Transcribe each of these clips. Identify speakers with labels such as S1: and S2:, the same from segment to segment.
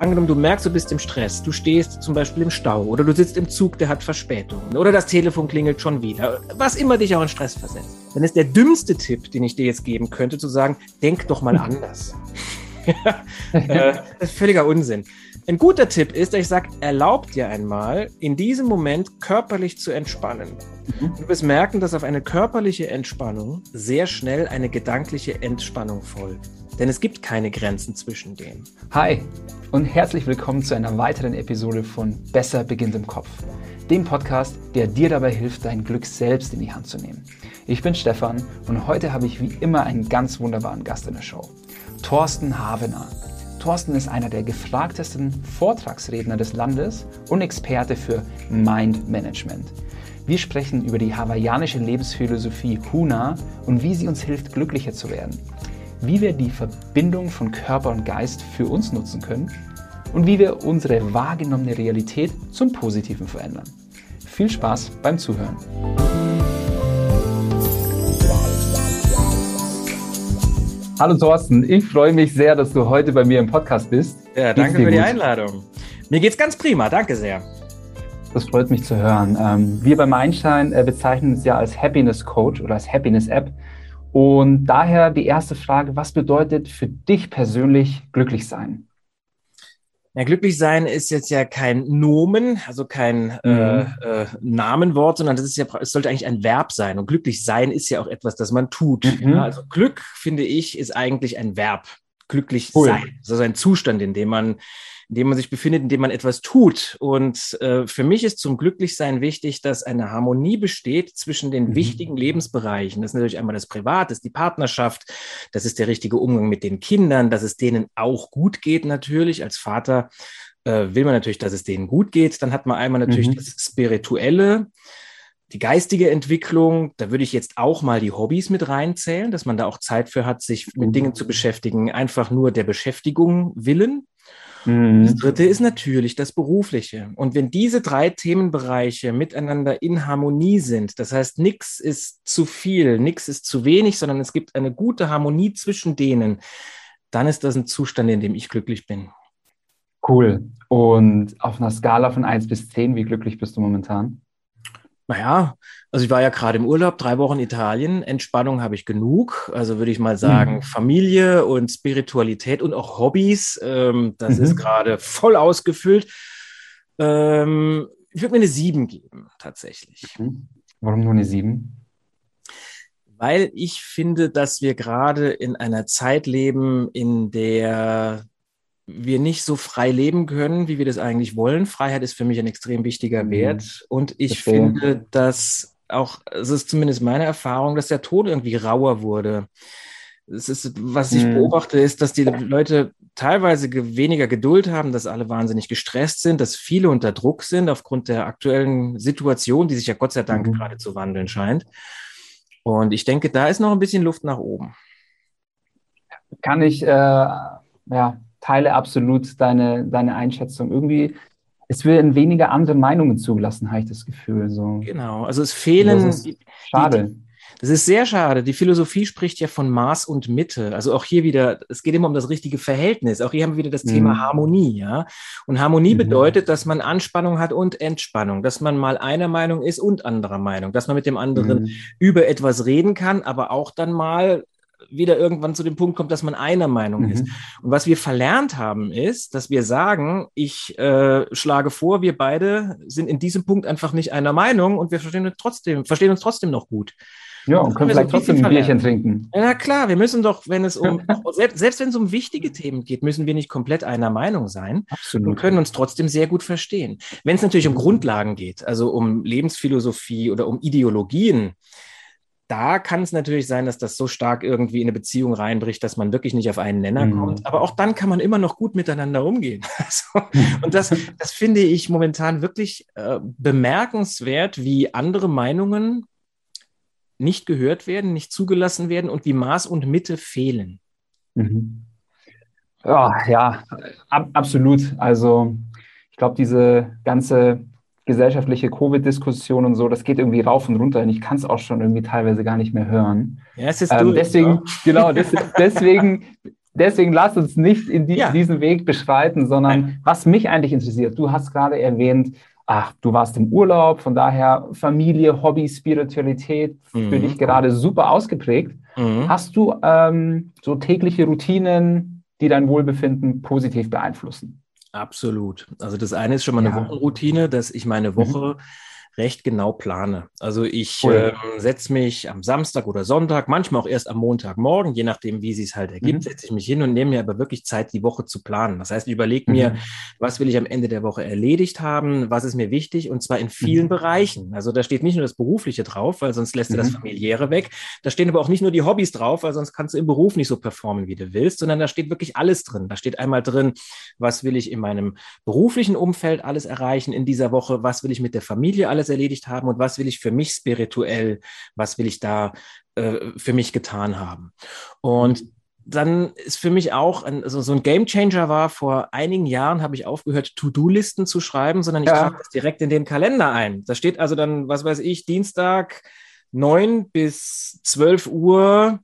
S1: angenommen, du merkst, du bist im Stress, du stehst zum Beispiel im Stau oder du sitzt im Zug, der hat Verspätungen oder das Telefon klingelt schon wieder, was immer dich auch in Stress versetzt, dann ist der dümmste Tipp, den ich dir jetzt geben könnte, zu sagen, denk doch mal anders. Äh, das ist völliger Unsinn. Ein guter Tipp ist, dass ich sage, erlaubt dir einmal, in diesem Moment körperlich zu entspannen. Mhm. Du wirst merken, dass auf eine körperliche Entspannung sehr schnell eine gedankliche Entspannung folgt. Denn es gibt keine Grenzen zwischen denen.
S2: Hi und herzlich willkommen zu einer weiteren Episode von Besser beginnt im Kopf. Dem Podcast, der dir dabei hilft, dein Glück selbst in die Hand zu nehmen. Ich bin Stefan und heute habe ich wie immer einen ganz wunderbaren Gast in der Show. Thorsten Havener. Thorsten ist einer der gefragtesten Vortragsredner des Landes und Experte für Mind Management. Wir sprechen über die hawaiianische Lebensphilosophie Huna und wie sie uns hilft, glücklicher zu werden. Wie wir die Verbindung von Körper und Geist für uns nutzen können und wie wir unsere wahrgenommene Realität zum Positiven verändern. Viel Spaß beim Zuhören. Hallo Thorsten, ich freue mich sehr, dass du heute bei mir im Podcast bist.
S1: Ja, danke für gut? die Einladung. Mir geht's ganz prima, danke sehr.
S2: Das freut mich zu hören. Ähm, wir beim Einstein äh, bezeichnen es ja als Happiness Coach oder als Happiness App. Und daher die erste Frage, was bedeutet für dich persönlich glücklich sein?
S1: Ja, glücklich sein ist jetzt ja kein Nomen, also kein äh, mhm. äh, äh, Namenwort, sondern das ist ja, es sollte eigentlich ein Verb sein. Und glücklich sein ist ja auch etwas, das man tut. Mhm. Ja, also Glück, finde ich, ist eigentlich ein Verb. Glücklich cool. sein. Das ist ein Zustand, in dem man in dem man sich befindet, in dem man etwas tut. Und äh, für mich ist zum Glücklichsein wichtig, dass eine Harmonie besteht zwischen den mhm. wichtigen Lebensbereichen. Das ist natürlich einmal das Privat, das ist die Partnerschaft, das ist der richtige Umgang mit den Kindern, dass es denen auch gut geht natürlich. Als Vater äh, will man natürlich, dass es denen gut geht. Dann hat man einmal natürlich mhm. das Spirituelle die geistige Entwicklung, da würde ich jetzt auch mal die Hobbys mit reinzählen, dass man da auch Zeit für hat, sich mit Dingen zu beschäftigen, einfach nur der Beschäftigung willen. Mhm. Das dritte ist natürlich das Berufliche. Und wenn diese drei Themenbereiche miteinander in Harmonie sind, das heißt, nichts ist zu viel, nichts ist zu wenig, sondern es gibt eine gute Harmonie zwischen denen, dann ist das ein Zustand, in dem ich glücklich bin.
S2: Cool. Und auf einer Skala von 1 bis 10, wie glücklich bist du momentan?
S1: Naja, also ich war ja gerade im Urlaub, drei Wochen Italien. Entspannung habe ich genug. Also würde ich mal sagen, mhm. Familie und Spiritualität und auch Hobbys, ähm, das mhm. ist gerade voll ausgefüllt. Ähm, ich würde mir eine sieben geben, tatsächlich.
S2: Mhm. Warum nur eine sieben?
S1: Weil ich finde, dass wir gerade in einer Zeit leben, in der wir nicht so frei leben können, wie wir das eigentlich wollen. Freiheit ist für mich ein extrem wichtiger mhm. Wert. Und ich Verstehe. finde, dass auch, es ist zumindest meine Erfahrung, dass der Tod irgendwie rauer wurde. Es ist, was ich mhm. beobachte, ist, dass die Leute teilweise weniger Geduld haben, dass alle wahnsinnig gestresst sind, dass viele unter Druck sind aufgrund der aktuellen Situation, die sich ja Gott sei Dank mhm. gerade zu wandeln scheint. Und ich denke, da ist noch ein bisschen Luft nach oben.
S2: Kann ich, äh, ja, teile absolut deine, deine Einschätzung. Irgendwie, es werden weniger andere Meinungen zugelassen, habe ich das Gefühl. So.
S1: Genau, also es fehlen.
S2: Das ist schade.
S1: Die, das ist sehr schade. Die Philosophie spricht ja von Maß und Mitte. Also auch hier wieder, es geht immer um das richtige Verhältnis. Auch hier haben wir wieder das mhm. Thema Harmonie, ja. Und Harmonie mhm. bedeutet, dass man Anspannung hat und Entspannung, dass man mal einer Meinung ist und anderer Meinung, dass man mit dem anderen mhm. über etwas reden kann, aber auch dann mal wieder irgendwann zu dem Punkt kommt, dass man einer Meinung mhm. ist. Und was wir verlernt haben, ist, dass wir sagen, ich äh, schlage vor, wir beide sind in diesem Punkt einfach nicht einer Meinung und wir verstehen uns trotzdem, verstehen uns trotzdem noch gut.
S2: Ja, und können vielleicht trotzdem ein Bierchen trinken.
S1: Ja, klar, wir müssen doch, wenn es um, selbst, selbst wenn es um wichtige Themen geht, müssen wir nicht komplett einer Meinung sein. Absolut. Und können uns trotzdem sehr gut verstehen. Wenn es natürlich um Grundlagen geht, also um Lebensphilosophie oder um Ideologien, da kann es natürlich sein, dass das so stark irgendwie in eine Beziehung reinbricht, dass man wirklich nicht auf einen Nenner mhm. kommt. Aber auch dann kann man immer noch gut miteinander umgehen. Also, und das, das finde ich momentan wirklich äh, bemerkenswert, wie andere Meinungen nicht gehört werden, nicht zugelassen werden und wie Maß und Mitte fehlen.
S2: Mhm. Ja, ja ab, absolut. Also ich glaube, diese ganze gesellschaftliche Covid-Diskussion und so, das geht irgendwie rauf und runter und ich kann es auch schon irgendwie teilweise gar nicht mehr hören.
S1: Ja, es ist ähm,
S2: deswegen, genau, des, deswegen deswegen lass uns nicht in die, ja. diesen Weg beschreiten, sondern Nein. was mich eigentlich interessiert. Du hast gerade erwähnt, ach, du warst im Urlaub, von daher Familie, Hobby, Spiritualität mhm. für dich gerade super ausgeprägt. Mhm. Hast du ähm, so tägliche Routinen, die dein Wohlbefinden positiv beeinflussen?
S1: Absolut. Also das eine ist schon mal eine ja. Wochenroutine, dass ich meine Woche mhm recht genau plane. Also ich cool. ähm, setze mich am Samstag oder Sonntag, manchmal auch erst am Montagmorgen, je nachdem, wie es halt ergibt, mhm. setze ich mich hin und nehme mir aber wirklich Zeit, die Woche zu planen. Das heißt, ich überlege mir, mhm. was will ich am Ende der Woche erledigt haben, was ist mir wichtig und zwar in vielen mhm. Bereichen. Also da steht nicht nur das Berufliche drauf, weil sonst lässt du das mhm. Familiäre weg. Da stehen aber auch nicht nur die Hobbys drauf, weil sonst kannst du im Beruf nicht so performen, wie du willst, sondern da steht wirklich alles drin. Da steht einmal drin, was will ich in meinem beruflichen Umfeld alles erreichen in dieser Woche, was will ich mit der Familie alles erledigt haben und was will ich für mich spirituell, was will ich da äh, für mich getan haben. Und dann ist für mich auch ein, also so ein Game Changer war, vor einigen Jahren habe ich aufgehört, To-Do-Listen zu schreiben, sondern ich ja. trage das direkt in den Kalender ein. Da steht also dann, was weiß ich, Dienstag 9 bis 12 Uhr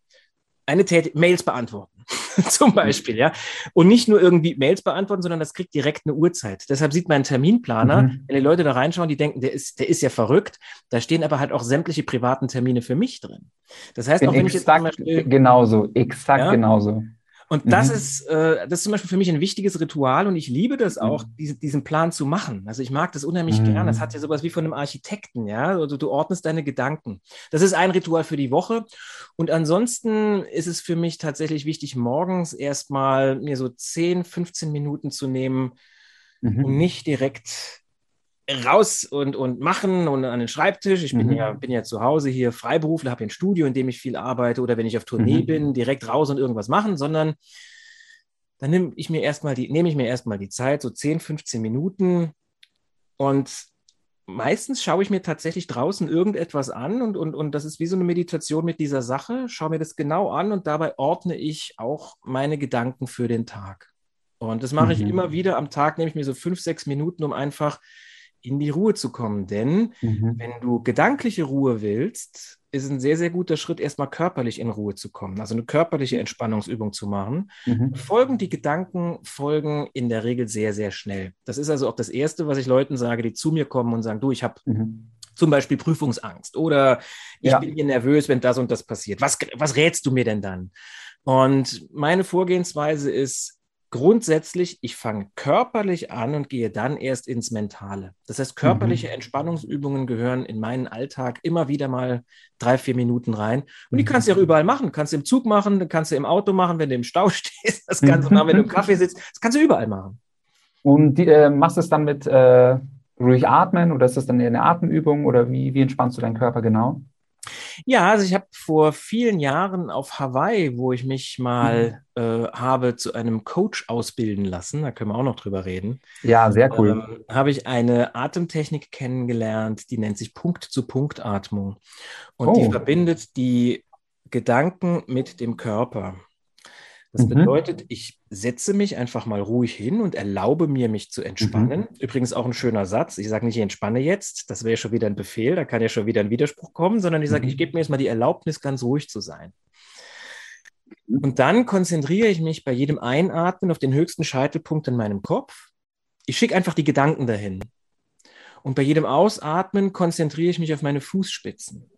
S1: eine Tät Mails beantworten. zum Beispiel, ja. Und nicht nur irgendwie Mails beantworten, sondern das kriegt direkt eine Uhrzeit. Deshalb sieht mein Terminplaner, mhm. wenn die Leute da reinschauen, die denken, der ist, der ist ja verrückt. Da stehen aber halt auch sämtliche privaten Termine für mich drin. Das heißt,
S2: auch wenn ich jetzt zum Beispiel, genauso, exakt ja, genauso.
S1: Und das mhm. ist, äh, das ist zum Beispiel für mich ein wichtiges Ritual und ich liebe das auch, mhm. diese, diesen Plan zu machen. Also ich mag das unheimlich mhm. gern. Das hat ja sowas wie von einem Architekten, ja. Also du ordnest deine Gedanken. Das ist ein Ritual für die Woche. Und ansonsten ist es für mich tatsächlich wichtig, morgens erstmal mir so 10, 15 Minuten zu nehmen, mhm. um nicht direkt raus und, und machen und an den Schreibtisch. Ich bin, mhm. ja, bin ja zu Hause hier Freiberufler, habe ein Studio, in dem ich viel arbeite oder wenn ich auf Tournee mhm. bin, direkt raus und irgendwas machen, sondern dann nehme ich mir erstmal die, nehme ich mir erstmal die Zeit, so 10, 15 Minuten und meistens schaue ich mir tatsächlich draußen irgendetwas an und, und, und das ist wie so eine Meditation mit dieser Sache, schaue mir das genau an und dabei ordne ich auch meine Gedanken für den Tag. Und das mache mhm. ich immer wieder am Tag, nehme ich mir so fünf, sechs Minuten, um einfach in die Ruhe zu kommen. Denn mhm. wenn du gedankliche Ruhe willst, ist ein sehr, sehr guter Schritt, erstmal körperlich in Ruhe zu kommen, also eine körperliche Entspannungsübung zu machen. Mhm. Folgen die Gedanken folgen in der Regel sehr, sehr schnell. Das ist also auch das Erste, was ich Leuten sage, die zu mir kommen und sagen, du, ich habe mhm. zum Beispiel Prüfungsangst oder ich ja. bin hier nervös, wenn das und das passiert. Was, was rätst du mir denn dann? Und meine Vorgehensweise ist, grundsätzlich, ich fange körperlich an und gehe dann erst ins Mentale. Das heißt, körperliche mhm. Entspannungsübungen gehören in meinen Alltag immer wieder mal drei, vier Minuten rein. Und die mhm. kannst du auch überall machen. Kannst du im Zug machen, kannst du im Auto machen, wenn du im Stau stehst. Das kannst du machen, wenn du im Kaffee sitzt. Das kannst du überall machen.
S2: Und die, äh, machst du es dann mit äh, ruhig atmen oder ist das dann eher eine Atemübung oder wie, wie entspannst du deinen Körper genau?
S1: Ja, also ich habe vor vielen Jahren auf Hawaii, wo ich mich mal mhm. äh, habe zu einem Coach ausbilden lassen, da können wir auch noch drüber reden.
S2: Ja, sehr cool.
S1: Ähm, habe ich eine Atemtechnik kennengelernt, die nennt sich Punkt-zu-Punkt-Atmung. Und oh. die verbindet die Gedanken mit dem Körper. Das mhm. bedeutet, ich setze mich einfach mal ruhig hin und erlaube mir, mich zu entspannen. Mhm. Übrigens auch ein schöner Satz. Ich sage nicht, ich entspanne jetzt, das wäre schon wieder ein Befehl, da kann ja schon wieder ein Widerspruch kommen, sondern ich sage, mhm. ich gebe mir jetzt mal die Erlaubnis, ganz ruhig zu sein. Und dann konzentriere ich mich bei jedem Einatmen auf den höchsten Scheitelpunkt in meinem Kopf. Ich schicke einfach die Gedanken dahin. Und bei jedem Ausatmen konzentriere ich mich auf meine Fußspitzen.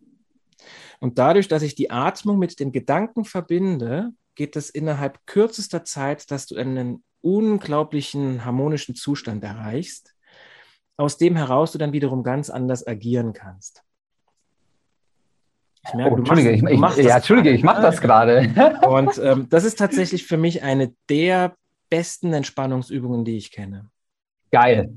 S1: Und dadurch, dass ich die Atmung mit den Gedanken verbinde, geht es innerhalb kürzester Zeit, dass du einen unglaublichen harmonischen Zustand erreichst, aus dem heraus du dann wiederum ganz anders agieren kannst.
S2: Ich merke, oh, Entschuldige, machst, ich, machst ich, ja, Entschuldige, ich mache das gerade.
S1: Und ähm, das ist tatsächlich für mich eine der besten Entspannungsübungen, die ich kenne.
S2: Geil.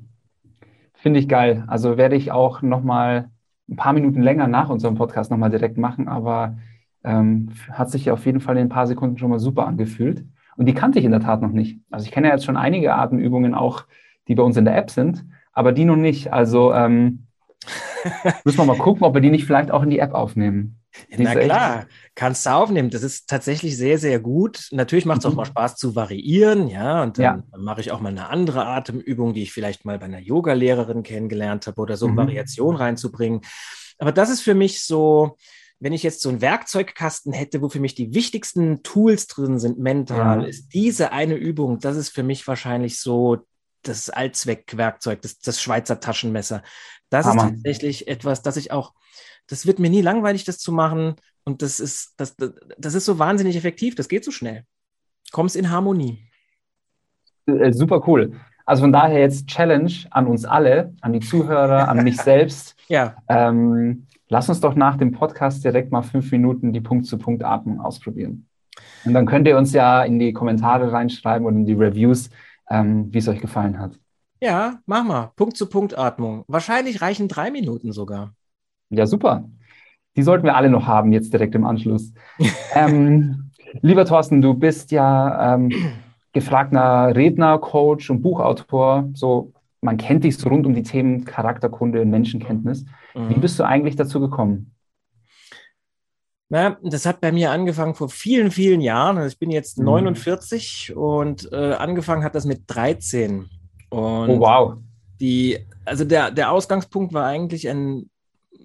S2: Finde ich geil. Also werde ich auch noch mal ein paar Minuten länger nach unserem Podcast noch mal direkt machen, aber ähm, hat sich auf jeden Fall in ein paar Sekunden schon mal super angefühlt. Und die kannte ich in der Tat noch nicht. Also ich kenne ja jetzt schon einige Atemübungen auch, die bei uns in der App sind, aber die noch nicht. Also ähm, müssen wir mal gucken, ob wir die nicht vielleicht auch in die App aufnehmen.
S1: Na klar, kannst du aufnehmen. Das ist tatsächlich sehr, sehr gut. Natürlich macht es auch mhm. mal Spaß zu variieren, ja. Und dann ja. mache ich auch mal eine andere Atemübung, die ich vielleicht mal bei einer Yoga-Lehrerin kennengelernt habe oder so, um mhm. Variation reinzubringen. Aber das ist für mich so, wenn ich jetzt so einen Werkzeugkasten hätte, wo für mich die wichtigsten Tools drin sind, mental, ja. ist diese eine Übung, das ist für mich wahrscheinlich so das Allzweckwerkzeug, das, das Schweizer Taschenmesser. Das Hammer. ist tatsächlich etwas, das ich auch, das wird mir nie langweilig, das zu machen. Und das ist, das, das ist so wahnsinnig effektiv, das geht so schnell. Kommst in Harmonie.
S2: Äh, super cool. Also von daher jetzt Challenge an uns alle, an die Zuhörer, an mich selbst.
S1: Ja.
S2: Ähm, lass uns doch nach dem Podcast direkt mal fünf Minuten die Punkt-zu-Punkt-Atmung ausprobieren. Und dann könnt ihr uns ja in die Kommentare reinschreiben oder in die Reviews, ähm, wie es euch gefallen hat.
S1: Ja, mach mal. Punkt-zu-Punkt-Atmung. Wahrscheinlich reichen drei Minuten sogar.
S2: Ja, super. Die sollten wir alle noch haben, jetzt direkt im Anschluss. ähm, lieber Thorsten, du bist ja ähm, gefragter Redner, Coach und Buchautor. So, man kennt dich so rund um die Themen Charakterkunde und Menschenkenntnis. Mhm. Wie bist du eigentlich dazu gekommen?
S1: Na, das hat bei mir angefangen vor vielen, vielen Jahren. Also ich bin jetzt mhm. 49 und äh, angefangen hat das mit 13. Und
S2: oh, wow.
S1: Die, also der, der Ausgangspunkt war eigentlich ein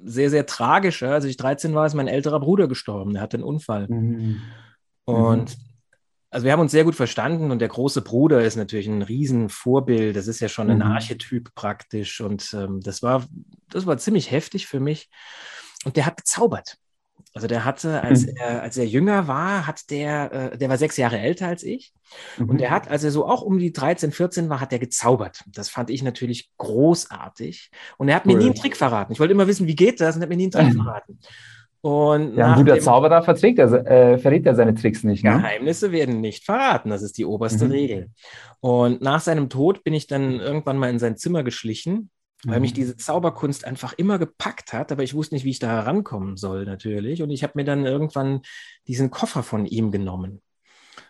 S1: sehr, sehr tragischer. Als ich 13 war, ist mein älterer Bruder gestorben. Der hatte einen Unfall. Mhm. Und also wir haben uns sehr gut verstanden und der große Bruder ist natürlich ein Riesenvorbild. Das ist ja schon ein mhm. Archetyp praktisch. Und ähm, das war, das war ziemlich heftig für mich. Und der hat gezaubert. Also der hatte, als mhm. er, als er jünger war, hat der, äh, der war sechs Jahre älter als ich. Mhm. Und der hat, als er so auch um die 13, 14 war, hat er gezaubert. Das fand ich natürlich großartig. Und er hat cool. mir nie einen Trick verraten. Ich wollte immer wissen, wie geht das? Und er hat mir nie einen Trick verraten.
S2: Und ja, ein guter Zauberer verträgt er, äh, verrät er seine Tricks nicht.
S1: Ne? Geheimnisse werden nicht verraten. Das ist die oberste mhm. Regel. Und nach seinem Tod bin ich dann irgendwann mal in sein Zimmer geschlichen weil mich mhm. diese Zauberkunst einfach immer gepackt hat, aber ich wusste nicht, wie ich da herankommen soll natürlich. Und ich habe mir dann irgendwann diesen Koffer von ihm genommen,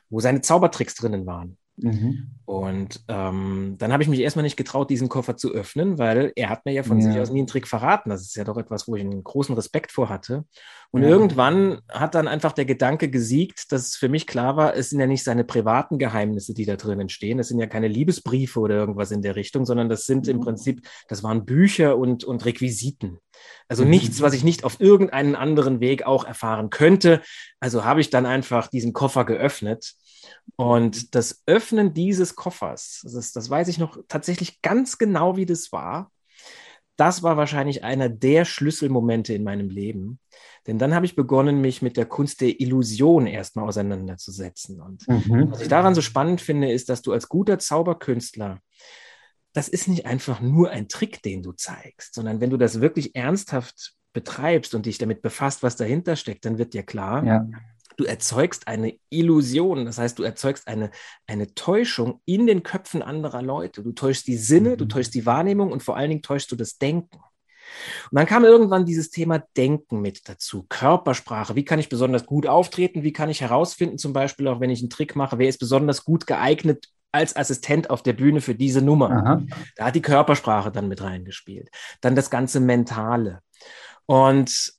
S1: wo seine Zaubertricks drinnen waren. Mhm. Und ähm, dann habe ich mich erstmal nicht getraut, diesen Koffer zu öffnen, weil er hat mir ja von ja. sich aus nie einen Trick verraten. Das ist ja doch etwas, wo ich einen großen Respekt vor hatte. Und ja. irgendwann hat dann einfach der Gedanke gesiegt, dass für mich klar war, es sind ja nicht seine privaten Geheimnisse, die da drinnen stehen. Es sind ja keine Liebesbriefe oder irgendwas in der Richtung, sondern das sind im mhm. Prinzip, das waren Bücher und, und Requisiten. Also mhm. nichts, was ich nicht auf irgendeinen anderen Weg auch erfahren könnte. Also habe ich dann einfach diesen Koffer geöffnet und das Öffnen dieses Koffers, das, ist, das weiß ich noch tatsächlich ganz genau, wie das war. Das war wahrscheinlich einer der Schlüsselmomente in meinem Leben. Denn dann habe ich begonnen, mich mit der Kunst der Illusion erstmal auseinanderzusetzen. Und mhm. was ich daran so spannend finde, ist, dass du als guter Zauberkünstler, das ist nicht einfach nur ein Trick, den du zeigst, sondern wenn du das wirklich ernsthaft betreibst und dich damit befasst, was dahinter steckt, dann wird dir klar, ja du erzeugst eine Illusion, das heißt, du erzeugst eine, eine Täuschung in den Köpfen anderer Leute. Du täuschst die Sinne, mhm. du täuschst die Wahrnehmung und vor allen Dingen täuschst du das Denken. Und dann kam irgendwann dieses Thema Denken mit dazu, Körpersprache. Wie kann ich besonders gut auftreten? Wie kann ich herausfinden, zum Beispiel auch wenn ich einen Trick mache, wer ist besonders gut geeignet als Assistent auf der Bühne für diese Nummer? Aha. Da hat die Körpersprache dann mit reingespielt. Dann das ganze Mentale. Und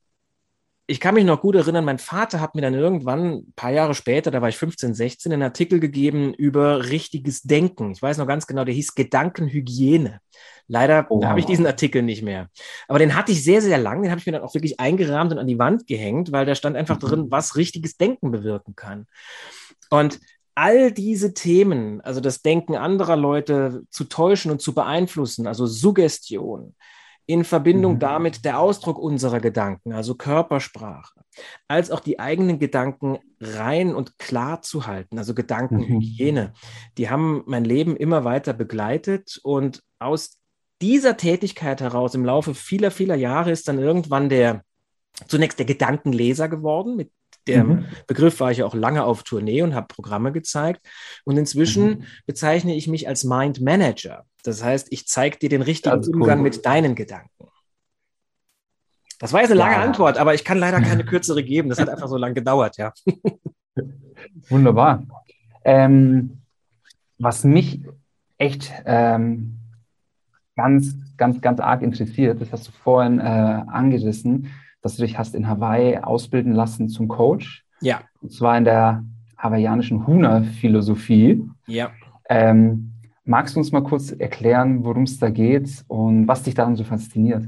S1: ich kann mich noch gut erinnern, mein Vater hat mir dann irgendwann, ein paar Jahre später, da war ich 15, 16, einen Artikel gegeben über richtiges Denken. Ich weiß noch ganz genau, der hieß Gedankenhygiene. Leider oh. habe ich diesen Artikel nicht mehr. Aber den hatte ich sehr, sehr lang. Den habe ich mir dann auch wirklich eingerahmt und an die Wand gehängt, weil da stand einfach mhm. drin, was richtiges Denken bewirken kann. Und all diese Themen, also das Denken anderer Leute zu täuschen und zu beeinflussen, also Suggestion, in Verbindung mhm. damit der Ausdruck unserer Gedanken, also Körpersprache, als auch die eigenen Gedanken rein und klar zu halten, also Gedankenhygiene. Mhm. Die haben mein Leben immer weiter begleitet und aus dieser Tätigkeit heraus im Laufe vieler, vieler Jahre ist dann irgendwann der zunächst der Gedankenleser geworden, mit der mhm. Begriff war ich ja auch lange auf Tournee und habe Programme gezeigt. Und inzwischen mhm. bezeichne ich mich als Mind Manager. Das heißt, ich zeige dir den richtigen Umgang mit deinen Gedanken. Das war jetzt eine lange ja. Antwort, aber ich kann leider keine kürzere geben. Das hat einfach so lange gedauert, ja.
S2: Wunderbar. Ähm, was mich echt ähm, ganz, ganz, ganz arg interessiert, das hast du vorhin äh, angerissen, dass du dich hast in Hawaii ausbilden lassen zum Coach.
S1: Ja.
S2: Und zwar in der hawaiianischen Huna-Philosophie.
S1: Ja.
S2: Ähm, magst du uns mal kurz erklären, worum es da geht und was dich daran so fasziniert?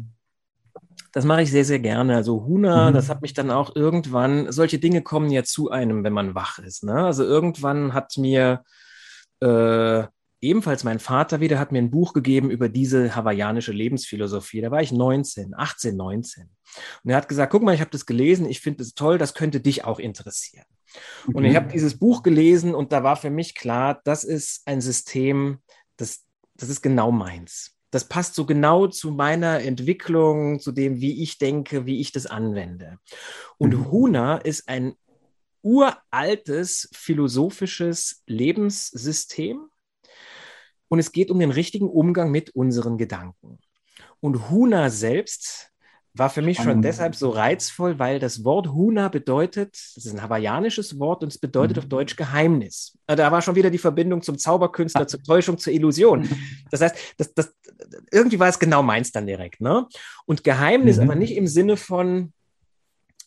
S1: Das mache ich sehr, sehr gerne. Also Huna, mhm. das hat mich dann auch irgendwann, solche Dinge kommen ja zu einem, wenn man wach ist. Ne? Also irgendwann hat mir äh, ebenfalls mein Vater wieder, hat mir ein Buch gegeben über diese hawaiianische Lebensphilosophie. Da war ich 19, 18, 19. Und er hat gesagt, guck mal, ich habe das gelesen, ich finde es toll, das könnte dich auch interessieren. Mhm. Und ich mhm. habe dieses Buch gelesen und da war für mich klar, das ist ein System, das, das ist genau meins das passt so genau zu meiner Entwicklung, zu dem, wie ich denke, wie ich das anwende. Und mhm. Huna ist ein uraltes philosophisches Lebenssystem und es geht um den richtigen Umgang mit unseren Gedanken. Und Huna selbst war für mich schon deshalb so reizvoll, weil das Wort Huna bedeutet, das ist ein hawaiianisches Wort und es bedeutet mhm. auf Deutsch Geheimnis. Äh, da war schon wieder die Verbindung zum Zauberkünstler, zur Täuschung, zur Illusion. Das heißt, das, das, irgendwie war es genau meins dann direkt. Ne? Und Geheimnis mhm. aber nicht im Sinne von,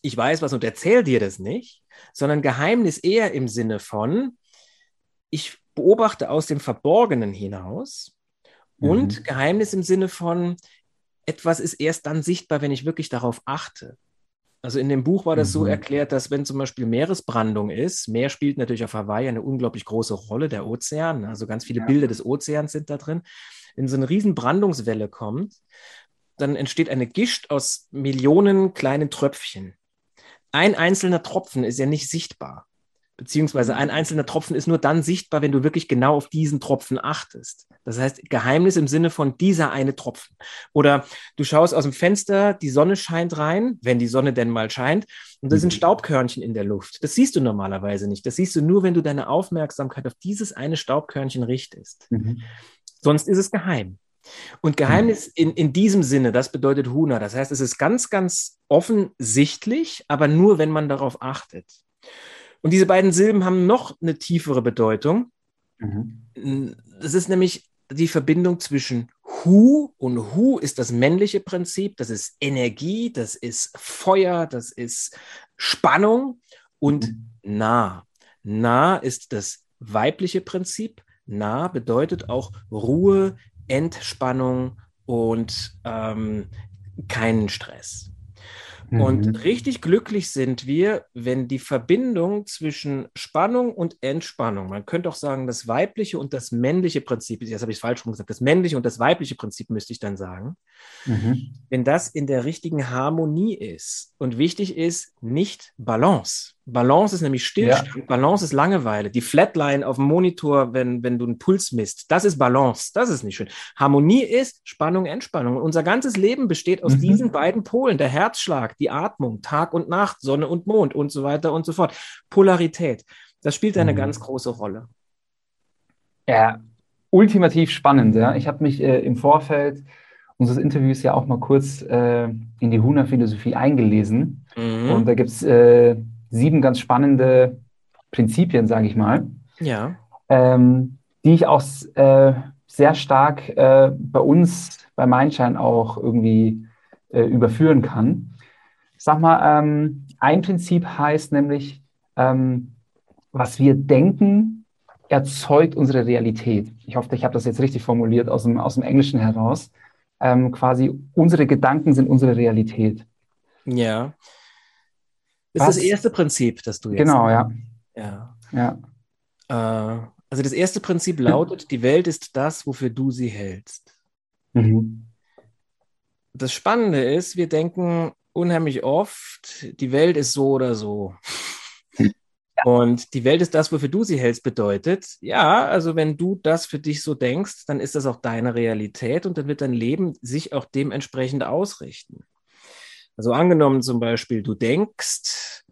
S1: ich weiß was und erzähl dir das nicht, sondern Geheimnis eher im Sinne von, ich beobachte aus dem Verborgenen hinaus und mhm. Geheimnis im Sinne von, etwas ist erst dann sichtbar, wenn ich wirklich darauf achte. Also in dem Buch war das mhm. so erklärt, dass wenn zum Beispiel Meeresbrandung ist, Meer spielt natürlich auf Hawaii eine unglaublich große Rolle, der Ozean, also ganz viele ja. Bilder des Ozeans sind da drin. Wenn so eine riesen Brandungswelle kommt, dann entsteht eine Gischt aus Millionen kleinen Tröpfchen. Ein einzelner Tropfen ist ja nicht sichtbar. Beziehungsweise ein einzelner Tropfen ist nur dann sichtbar, wenn du wirklich genau auf diesen Tropfen achtest. Das heißt, Geheimnis im Sinne von dieser eine Tropfen. Oder du schaust aus dem Fenster, die Sonne scheint rein, wenn die Sonne denn mal scheint, und da sind mhm. Staubkörnchen in der Luft. Das siehst du normalerweise nicht. Das siehst du nur, wenn du deine Aufmerksamkeit auf dieses eine Staubkörnchen richtest. Mhm. Sonst ist es geheim. Und Geheimnis mhm. in, in diesem Sinne, das bedeutet Huna. Das heißt, es ist ganz, ganz offensichtlich, aber nur, wenn man darauf achtet. Und diese beiden Silben haben noch eine tiefere Bedeutung. Mhm. Das ist nämlich die Verbindung zwischen Hu und Hu ist das männliche Prinzip, das ist Energie, das ist Feuer, das ist Spannung und mhm. Na. Na ist das weibliche Prinzip. Na bedeutet auch Ruhe, Entspannung und ähm, keinen Stress. Und mhm. richtig glücklich sind wir, wenn die Verbindung zwischen Spannung und Entspannung, man könnte auch sagen, das weibliche und das männliche Prinzip, jetzt habe ich es falsch gesagt, das männliche und das weibliche Prinzip müsste ich dann sagen, mhm. wenn das in der richtigen Harmonie ist. Und wichtig ist nicht Balance. Balance ist nämlich Stillstand, ja. Balance ist Langeweile. Die Flatline auf dem Monitor, wenn, wenn du einen Puls misst, das ist Balance, das ist nicht schön. Harmonie ist Spannung, Entspannung. Und unser ganzes Leben besteht aus mhm. diesen beiden Polen, der Herzschlag, die Atmung, Tag und Nacht, Sonne und Mond und so weiter und so fort. Polarität, das spielt eine mhm. ganz große Rolle.
S2: Ja, ultimativ spannend. Ja. Ich habe mich äh, im Vorfeld unseres Interviews ja auch mal kurz äh, in die Huna-Philosophie eingelesen. Mhm. Und da gibt es äh, sieben ganz spannende Prinzipien, sage ich mal.
S1: Ja.
S2: Ähm, die ich auch äh, sehr stark äh, bei uns, bei Mindshine auch irgendwie äh, überführen kann. Sag mal, ähm, ein Prinzip heißt nämlich, ähm, was wir denken, erzeugt unsere Realität. Ich hoffe, ich habe das jetzt richtig formuliert aus dem, aus dem Englischen heraus. Ähm, quasi unsere Gedanken sind unsere Realität.
S1: Ja. Das Was? ist das erste Prinzip, das du jetzt.
S2: Genau, ja.
S1: Ja.
S2: ja.
S1: Äh, also das erste Prinzip lautet, die Welt ist das, wofür du sie hältst. Mhm. Das Spannende ist, wir denken unheimlich oft, die Welt ist so oder so. Und die Welt ist das, wofür du sie hältst, bedeutet, ja, also wenn du das für dich so denkst, dann ist das auch deine Realität und dann wird dein Leben sich auch dementsprechend ausrichten. Also angenommen zum Beispiel, du denkst,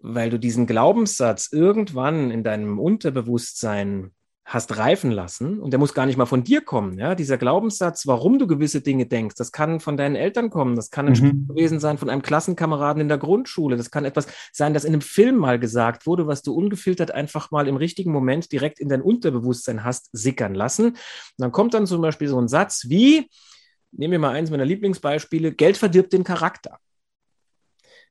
S1: weil du diesen Glaubenssatz irgendwann in deinem Unterbewusstsein hast reifen lassen und der muss gar nicht mal von dir kommen. Ja, dieser Glaubenssatz, warum du gewisse Dinge denkst, das kann von deinen Eltern kommen, das kann ein mhm. gewesen sein von einem Klassenkameraden in der Grundschule, das kann etwas sein, das in einem Film mal gesagt wurde, was du ungefiltert einfach mal im richtigen Moment direkt in dein Unterbewusstsein hast sickern lassen. Und dann kommt dann zum Beispiel so ein Satz wie, nehmen wir mal eins meiner Lieblingsbeispiele, Geld verdirbt den Charakter.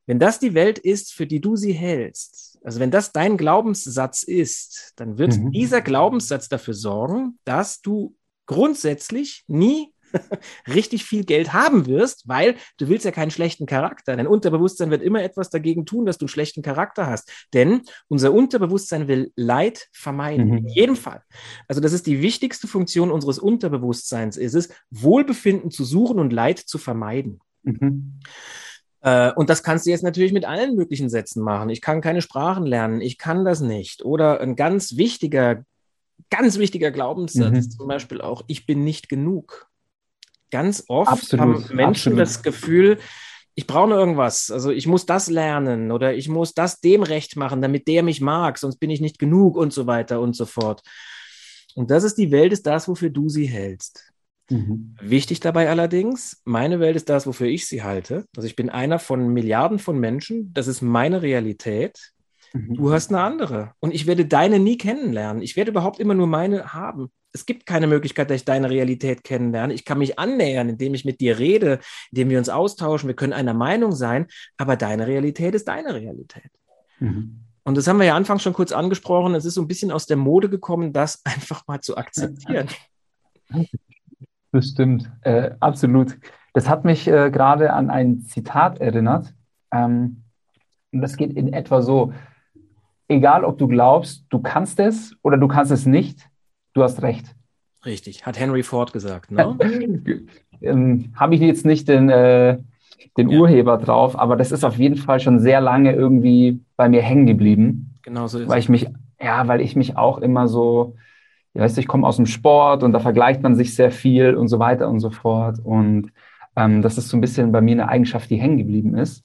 S1: Wenn das die Welt ist, für die du sie hältst, also wenn das dein Glaubenssatz ist, dann wird mhm. dieser Glaubenssatz dafür sorgen, dass du grundsätzlich nie richtig viel Geld haben wirst, weil du willst ja keinen schlechten Charakter. Dein Unterbewusstsein wird immer etwas dagegen tun, dass du einen schlechten Charakter hast. Denn unser Unterbewusstsein will Leid vermeiden. Mhm. In jedem Fall. Also das ist die wichtigste Funktion unseres Unterbewusstseins, ist es, Wohlbefinden zu suchen und Leid zu vermeiden. Mhm. Äh, und das kannst du jetzt natürlich mit allen möglichen Sätzen machen. Ich kann keine Sprachen lernen, ich kann das nicht. Oder ein ganz wichtiger, ganz wichtiger Glaubenssatz mhm. ist zum Beispiel auch, ich bin nicht genug. Ganz oft absolut, haben Menschen absolut. das Gefühl, ich brauche irgendwas. Also ich muss das lernen oder ich muss das dem recht machen, damit der mich mag, sonst bin ich nicht genug und so weiter und so fort. Und das ist die Welt, ist das, wofür du sie hältst. Mhm. Wichtig dabei allerdings, meine Welt ist das, wofür ich sie halte. Also ich bin einer von Milliarden von Menschen. Das ist meine Realität. Mhm. Du hast eine andere. Und ich werde deine nie kennenlernen. Ich werde überhaupt immer nur meine haben. Es gibt keine Möglichkeit, dass ich deine Realität kennenlerne. Ich kann mich annähern, indem ich mit dir rede, indem wir uns austauschen. Wir können einer Meinung sein, aber deine Realität ist deine Realität. Mhm. Und das haben wir ja anfangs schon kurz angesprochen. Es ist so ein bisschen aus der Mode gekommen, das einfach mal zu akzeptieren.
S2: Das stimmt, äh, absolut. Das hat mich äh, gerade an ein Zitat erinnert. Ähm, und das geht in etwa so egal ob du glaubst, du kannst es oder du kannst es nicht, du hast recht.
S1: Richtig, hat Henry Ford gesagt. Ne?
S2: ähm, Habe ich jetzt nicht den, äh, den ja. Urheber drauf, aber das ist auf jeden Fall schon sehr lange irgendwie bei mir hängen geblieben.
S1: Genau so ist
S2: weil ich mich, ja, weil ich mich auch immer so, ja, weißt du, ich komme aus dem Sport und da vergleicht man sich sehr viel und so weiter und so fort. Und ähm, das ist so ein bisschen bei mir eine Eigenschaft, die hängen geblieben ist,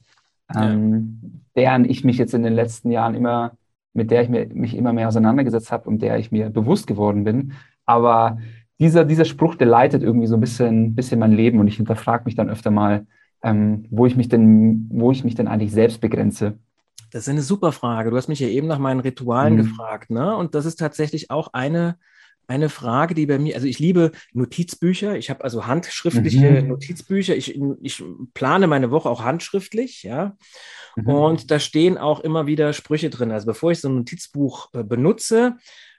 S2: ähm, ja. deren ich mich jetzt in den letzten Jahren immer mit der ich mir, mich immer mehr auseinandergesetzt habe und der ich mir bewusst geworden bin. Aber dieser, dieser Spruch, der leitet irgendwie so ein bisschen, bisschen mein Leben und ich hinterfrage mich dann öfter mal, ähm, wo ich mich denn, wo ich mich denn eigentlich selbst begrenze.
S1: Das ist eine super Frage. Du hast mich ja eben nach meinen Ritualen mhm. gefragt, ne? Und das ist tatsächlich auch eine, eine Frage, die bei mir, also ich liebe Notizbücher, ich habe also handschriftliche mhm. Notizbücher, ich, ich plane meine Woche auch handschriftlich, ja. Mhm. Und da stehen auch immer wieder Sprüche drin. Also bevor ich so ein Notizbuch äh, benutze,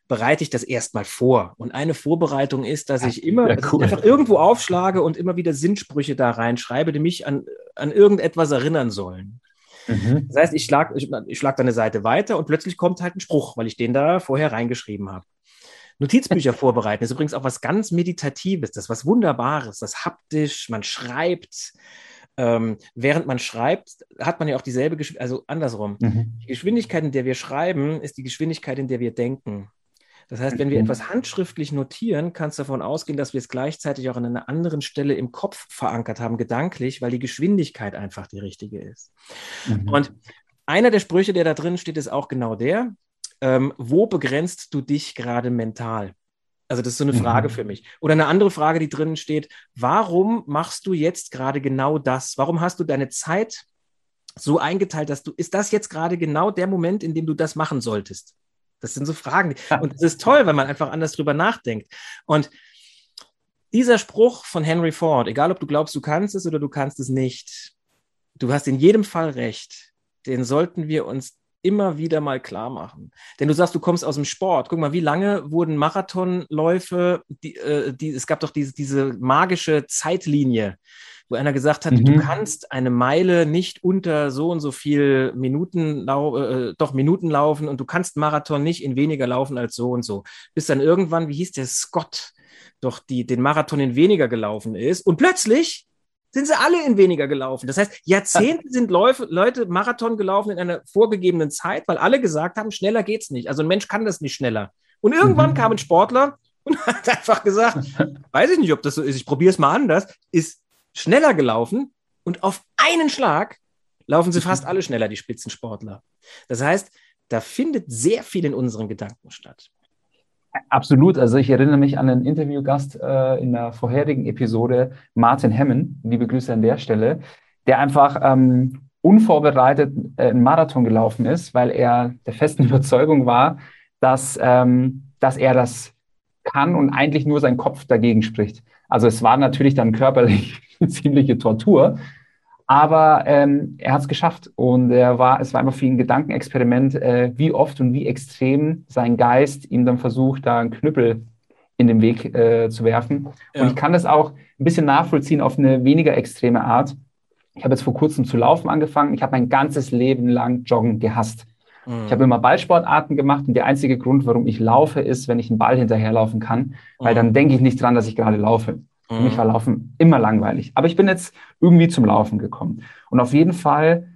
S1: bereite ich das erstmal vor. Und eine Vorbereitung ist, dass ich immer ja, cool. einfach irgendwo aufschlage und immer wieder Sinnsprüche da reinschreibe, die mich an, an irgendetwas erinnern sollen. Mhm. Das heißt, ich schlage ich, ich schlag da eine Seite weiter und plötzlich kommt halt ein Spruch, weil ich den da vorher reingeschrieben habe. Notizbücher vorbereiten ist übrigens auch was ganz Meditatives, das ist was Wunderbares, das haptisch, man schreibt. Ähm, während man schreibt, hat man ja auch dieselbe Geschwindigkeit, also andersrum. Mhm. Die Geschwindigkeit, in der wir schreiben, ist die Geschwindigkeit, in der wir denken. Das heißt, wenn wir mhm. etwas handschriftlich notieren, kannst du davon ausgehen, dass wir es gleichzeitig auch an einer anderen Stelle im Kopf verankert haben, gedanklich, weil die Geschwindigkeit einfach die richtige ist. Mhm. Und einer der Sprüche, der da drin steht, ist auch genau der, ähm, wo begrenzt du dich gerade mental? Also das ist so eine Frage mhm. für mich. Oder eine andere Frage, die drinnen steht, warum machst du jetzt gerade genau das? Warum hast du deine Zeit so eingeteilt, dass du, ist das jetzt gerade genau der Moment, in dem du das machen solltest? Das sind so Fragen. Und es ist toll, wenn man einfach anders drüber nachdenkt. Und dieser Spruch von Henry Ford, egal ob du glaubst, du kannst es oder du kannst es nicht, du hast in jedem Fall recht. Den sollten wir uns immer wieder mal klar machen. Denn du sagst, du kommst aus dem Sport. Guck mal, wie lange wurden Marathonläufe, die, äh, die, es gab doch diese, diese magische Zeitlinie, wo einer gesagt hat, mhm. du kannst eine Meile nicht unter so und so viel Minuten, äh, doch Minuten laufen und du kannst Marathon nicht in weniger laufen als so und so. Bis dann irgendwann, wie hieß der Scott, doch die, den Marathon in weniger gelaufen ist und plötzlich sind sie alle in weniger gelaufen. Das heißt, Jahrzehnte sind Läufe, Leute Marathon gelaufen in einer vorgegebenen Zeit, weil alle gesagt haben, schneller geht's nicht. Also ein Mensch kann das nicht schneller. Und irgendwann mhm. kam ein Sportler und hat einfach gesagt, weiß ich nicht, ob das so ist, ich probiere es mal anders, ist schneller gelaufen und auf einen Schlag laufen sie fast alle schneller, die Spitzensportler. Das heißt, da findet sehr viel in unseren Gedanken statt.
S2: Absolut. Also ich erinnere mich an einen Interviewgast äh, in der vorherigen Episode, Martin Hemmen, liebe Grüße an der Stelle, der einfach ähm, unvorbereitet äh, einen Marathon gelaufen ist, weil er der festen Überzeugung war, dass, ähm, dass er das kann und eigentlich nur sein Kopf dagegen spricht. Also es war natürlich dann körperlich ziemliche Tortur, aber ähm, er hat es geschafft und er war, es war einfach für ihn ein Gedankenexperiment, äh, wie oft und wie extrem sein Geist ihm dann versucht, da einen Knüppel in den Weg äh, zu werfen. Ja. Und ich kann das auch ein bisschen nachvollziehen auf eine weniger extreme Art. Ich habe jetzt vor kurzem zu laufen angefangen. Ich habe mein ganzes Leben lang Joggen gehasst. Mhm. Ich habe immer Ballsportarten gemacht und der einzige Grund, warum ich laufe, ist, wenn ich einen Ball hinterherlaufen kann, mhm. weil dann denke ich nicht dran, dass ich gerade laufe. Für mich mhm. war Laufen immer langweilig. Aber ich bin jetzt irgendwie zum Laufen gekommen. Und auf jeden Fall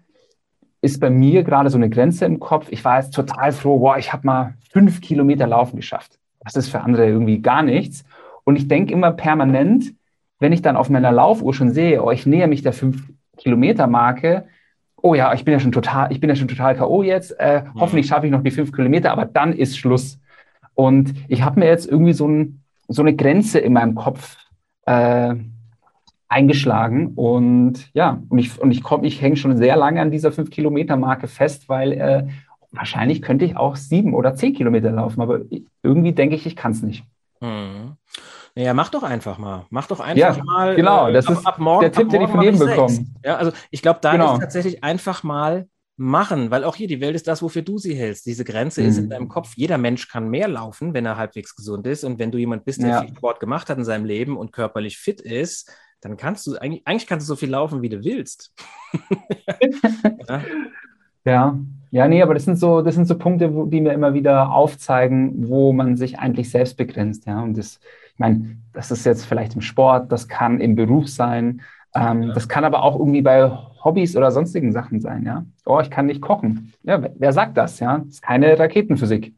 S2: ist bei mir gerade so eine Grenze im Kopf. Ich war jetzt total froh, boah, ich habe mal fünf Kilometer Laufen geschafft. Das ist für andere irgendwie gar nichts. Und ich denke immer permanent, wenn ich dann auf meiner Laufuhr schon sehe, oh, ich näher mich der fünf Kilometer Marke, oh ja, ich bin ja schon total, ich bin ja schon total K.O. jetzt, äh, mhm. hoffentlich schaffe ich noch die fünf Kilometer, aber dann ist Schluss. Und ich habe mir jetzt irgendwie so, ein, so eine Grenze in meinem Kopf äh, eingeschlagen und ja, und ich, und ich komme, ich hänge schon sehr lange an dieser fünf Kilometer Marke fest, weil äh, wahrscheinlich könnte ich auch sieben oder zehn Kilometer laufen, aber irgendwie denke ich, ich kann es nicht.
S1: Hm. Naja, mach doch einfach mal. Mach doch einfach ja, mal.
S2: Genau, äh, das ab, ist ab morgen, der Tipp, den ich von jedem bekomme.
S1: Ja, also ich glaube, da genau. ist tatsächlich einfach mal machen, weil auch hier die Welt ist das, wofür du sie hältst. Diese Grenze mhm. ist in mhm. deinem Kopf. Jeder Mensch kann mehr laufen, wenn er halbwegs gesund ist. Und wenn du jemand bist, der ja. viel Sport gemacht hat in seinem Leben und körperlich fit ist, dann kannst du eigentlich, eigentlich kannst du so viel laufen, wie du willst.
S2: ja. ja. Ja, nee, aber das sind so, das sind so Punkte, wo, die mir immer wieder aufzeigen, wo man sich eigentlich selbst begrenzt, ja. Und das, ich meine, das ist jetzt vielleicht im Sport, das kann im Beruf sein, ähm, ja. das kann aber auch irgendwie bei Hobbys oder sonstigen Sachen sein, ja. Oh, ich kann nicht kochen. Ja, wer, sagt das, ja? Das ist keine Raketenphysik.